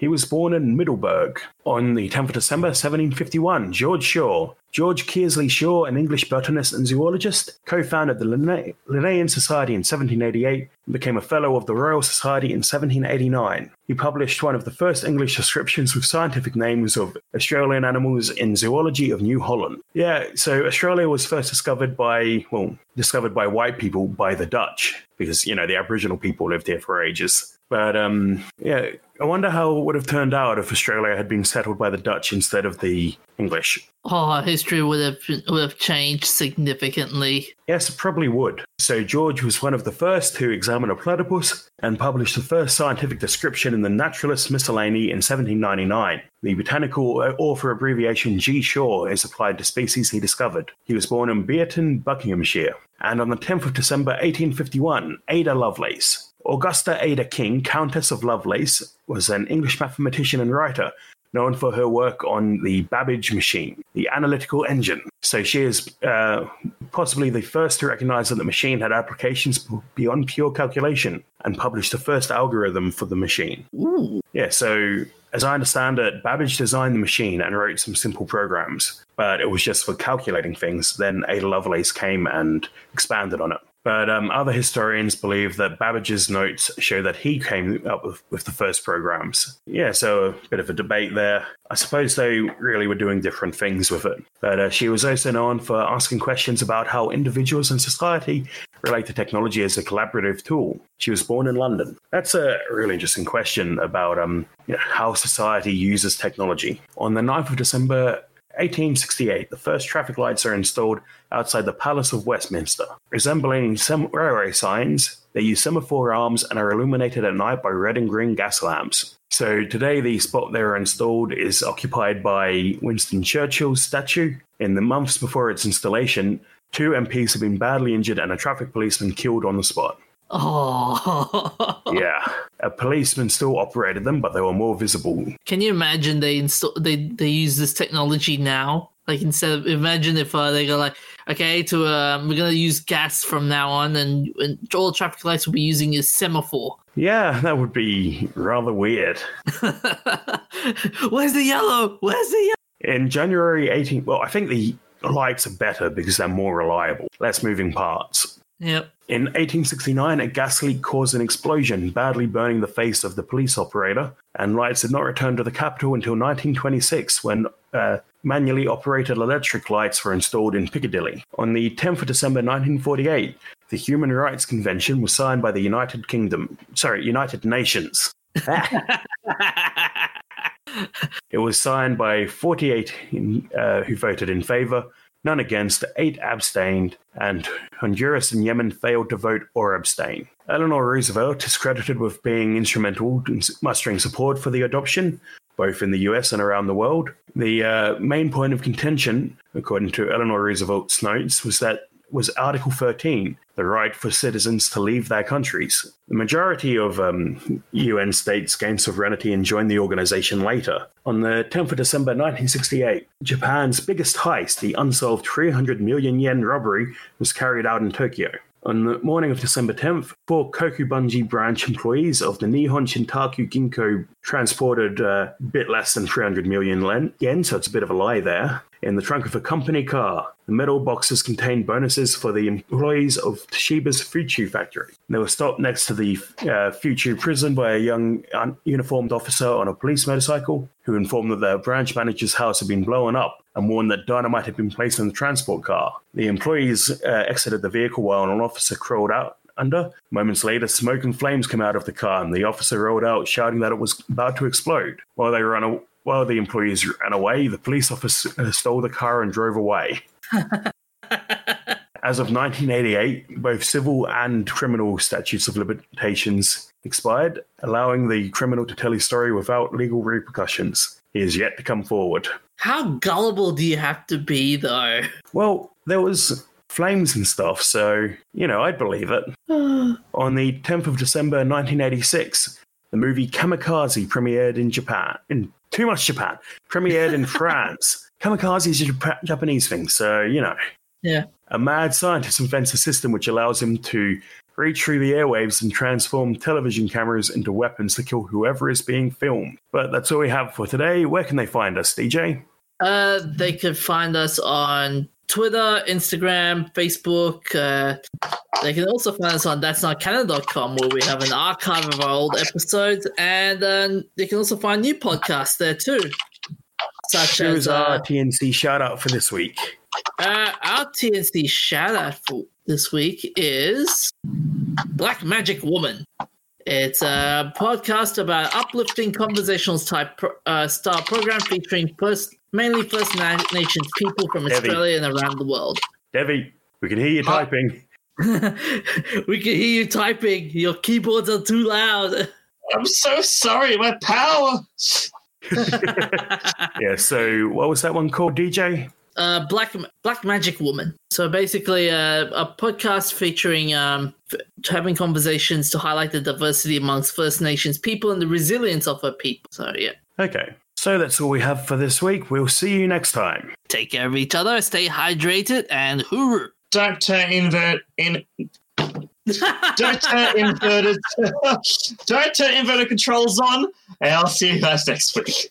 He was born in Middelburg on the 10th of December 1751. George Shaw. George Kearsley Shaw, an English botanist and zoologist, co founded the Linne- Linnean Society in 1788 and became a Fellow of the Royal Society in 1789. He published one of the first English descriptions with scientific names of Australian animals in Zoology of New Holland. Yeah, so Australia was first discovered by, well, discovered by white people by the Dutch, because, you know, the Aboriginal people lived here for ages. But um, yeah, I wonder how it would have turned out if Australia had been settled by the Dutch instead of the English. Oh, history would have would have changed significantly. Yes, it probably would. So George was one of the first to examine a platypus and published the first scientific description in the Naturalist Miscellany in 1799. The botanical author abbreviation G. Shaw is applied to species he discovered. He was born in Bierton, Buckinghamshire. And on the 10th of December 1851, Ada Lovelace, Augusta Ada King, Countess of Lovelace, was an English mathematician and writer known for her work on the Babbage machine, the analytical engine. So she is uh, possibly the first to recognize that the machine had applications beyond pure calculation and published the first algorithm for the machine. Ooh. Yeah, so as I understand it, Babbage designed the machine and wrote some simple programs, but it was just for calculating things. Then Ada Lovelace came and expanded on it. But um, other historians believe that Babbage's notes show that he came up with, with the first programs. Yeah, so a bit of a debate there. I suppose they really were doing different things with it. But uh, she was also known for asking questions about how individuals and society relate to technology as a collaborative tool. She was born in London. That's a really interesting question about um, you know, how society uses technology. On the 9th of December 1868, the first traffic lights are installed outside the Palace of Westminster. Resembling some railway signs, they use semaphore arms and are illuminated at night by red and green gas lamps. So today, the spot they are installed is occupied by Winston Churchill's statue. In the months before its installation, two MPs have been badly injured and a traffic policeman killed on the spot. Oh. [laughs] Yeah. A policeman still operated them, but they were more visible. Can you imagine they install they they use this technology now? Like instead of imagine if uh, they go like, okay, to um, we're gonna use gas from now on, and, and all traffic lights will be using a semaphore. Yeah, that would be rather weird. [laughs] Where's the yellow? Where's the yellow? In January 18, well, I think the lights are better because they're more reliable, less moving parts. Yep. In 1869, a gas leak caused an explosion, badly burning the face of the police operator, and lights did not return to the capital until 1926 when uh, manually operated electric lights were installed in Piccadilly. On the 10th of December 1948, the Human Rights Convention was signed by the United Kingdom, sorry, United Nations. [laughs] [laughs] it was signed by 48 in, uh, who voted in favor, none against, eight abstained, and Honduras and Yemen failed to vote or abstain. Eleanor Roosevelt is credited with being instrumental in mustering support for the adoption, both in the US and around the world. The uh, main point of contention, according to Eleanor Roosevelt's notes, was that was Article 13, the right for citizens to leave their countries. The majority of um, UN states gained sovereignty and joined the organization later. On the 10th of December 1968, Japan's biggest heist, the unsolved 300 million yen robbery, was carried out in Tokyo. On the morning of December 10th, four Kokubunji branch employees of the Nihon Shintaku Ginko transported uh, a bit less than 300 million yen, so it's a bit of a lie there, in the trunk of a company car. The metal boxes contained bonuses for the employees of Toshiba's Fuchu factory. They were stopped next to the uh, Fuchu prison by a young un- uniformed officer on a police motorcycle who informed that their branch manager's house had been blown up and warned that dynamite had been placed in the transport car. The employees uh, exited the vehicle while an officer crawled out under. Moments later, smoke and flames came out of the car, and the officer rolled out, shouting that it was about to explode. While they ran, a- while the employees ran away, the police officer uh, stole the car and drove away. [laughs] As of 1988, both civil and criminal statutes of limitations expired, allowing the criminal to tell his story without legal repercussions. He is yet to come forward. How gullible do you have to be, though? Well, there was flames and stuff, so, you know, I'd believe it. [gasps] On the 10th of December 1986, the movie Kamikaze premiered in Japan. In too much Japan. Premiered in France. [laughs] Kamikaze is a Jap- Japanese thing, so, you know. Yeah. A mad scientist invents a system which allows him to reach through the airwaves and transform television cameras into weapons to kill whoever is being filmed. But that's all we have for today. Where can they find us, DJ? Uh, they could find us on Twitter, Instagram, Facebook. Uh, they can also find us on that's not Canon.com where we have an archive of our old episodes, and um, they can also find new podcasts there too, such Here as our uh, TNC shout out for this week. uh, our TNC shout out for this week is Black Magic Woman. It's a podcast about uplifting conversational type uh, style program featuring first, mainly First Nations people from Debbie. Australia and around the world. Debbie, we can hear you Huh? typing. [laughs] we can hear you typing. Your keyboards are too loud. I'm so sorry, my power. [laughs] Yeah, so what was that one called, DJ? uh, Black Black Magic Woman. So basically, uh, a podcast featuring um, f- having conversations to highlight the diversity amongst First Nations people and the resilience of her people. So yeah, Okay, so that's all we have for this week. We'll see you next time. take care of each other, stay hydrated, and hooroo. Don't turn invert in. Don't turn [laughs] inverted. don't turn inverted controls on, and I'll see you guys next week.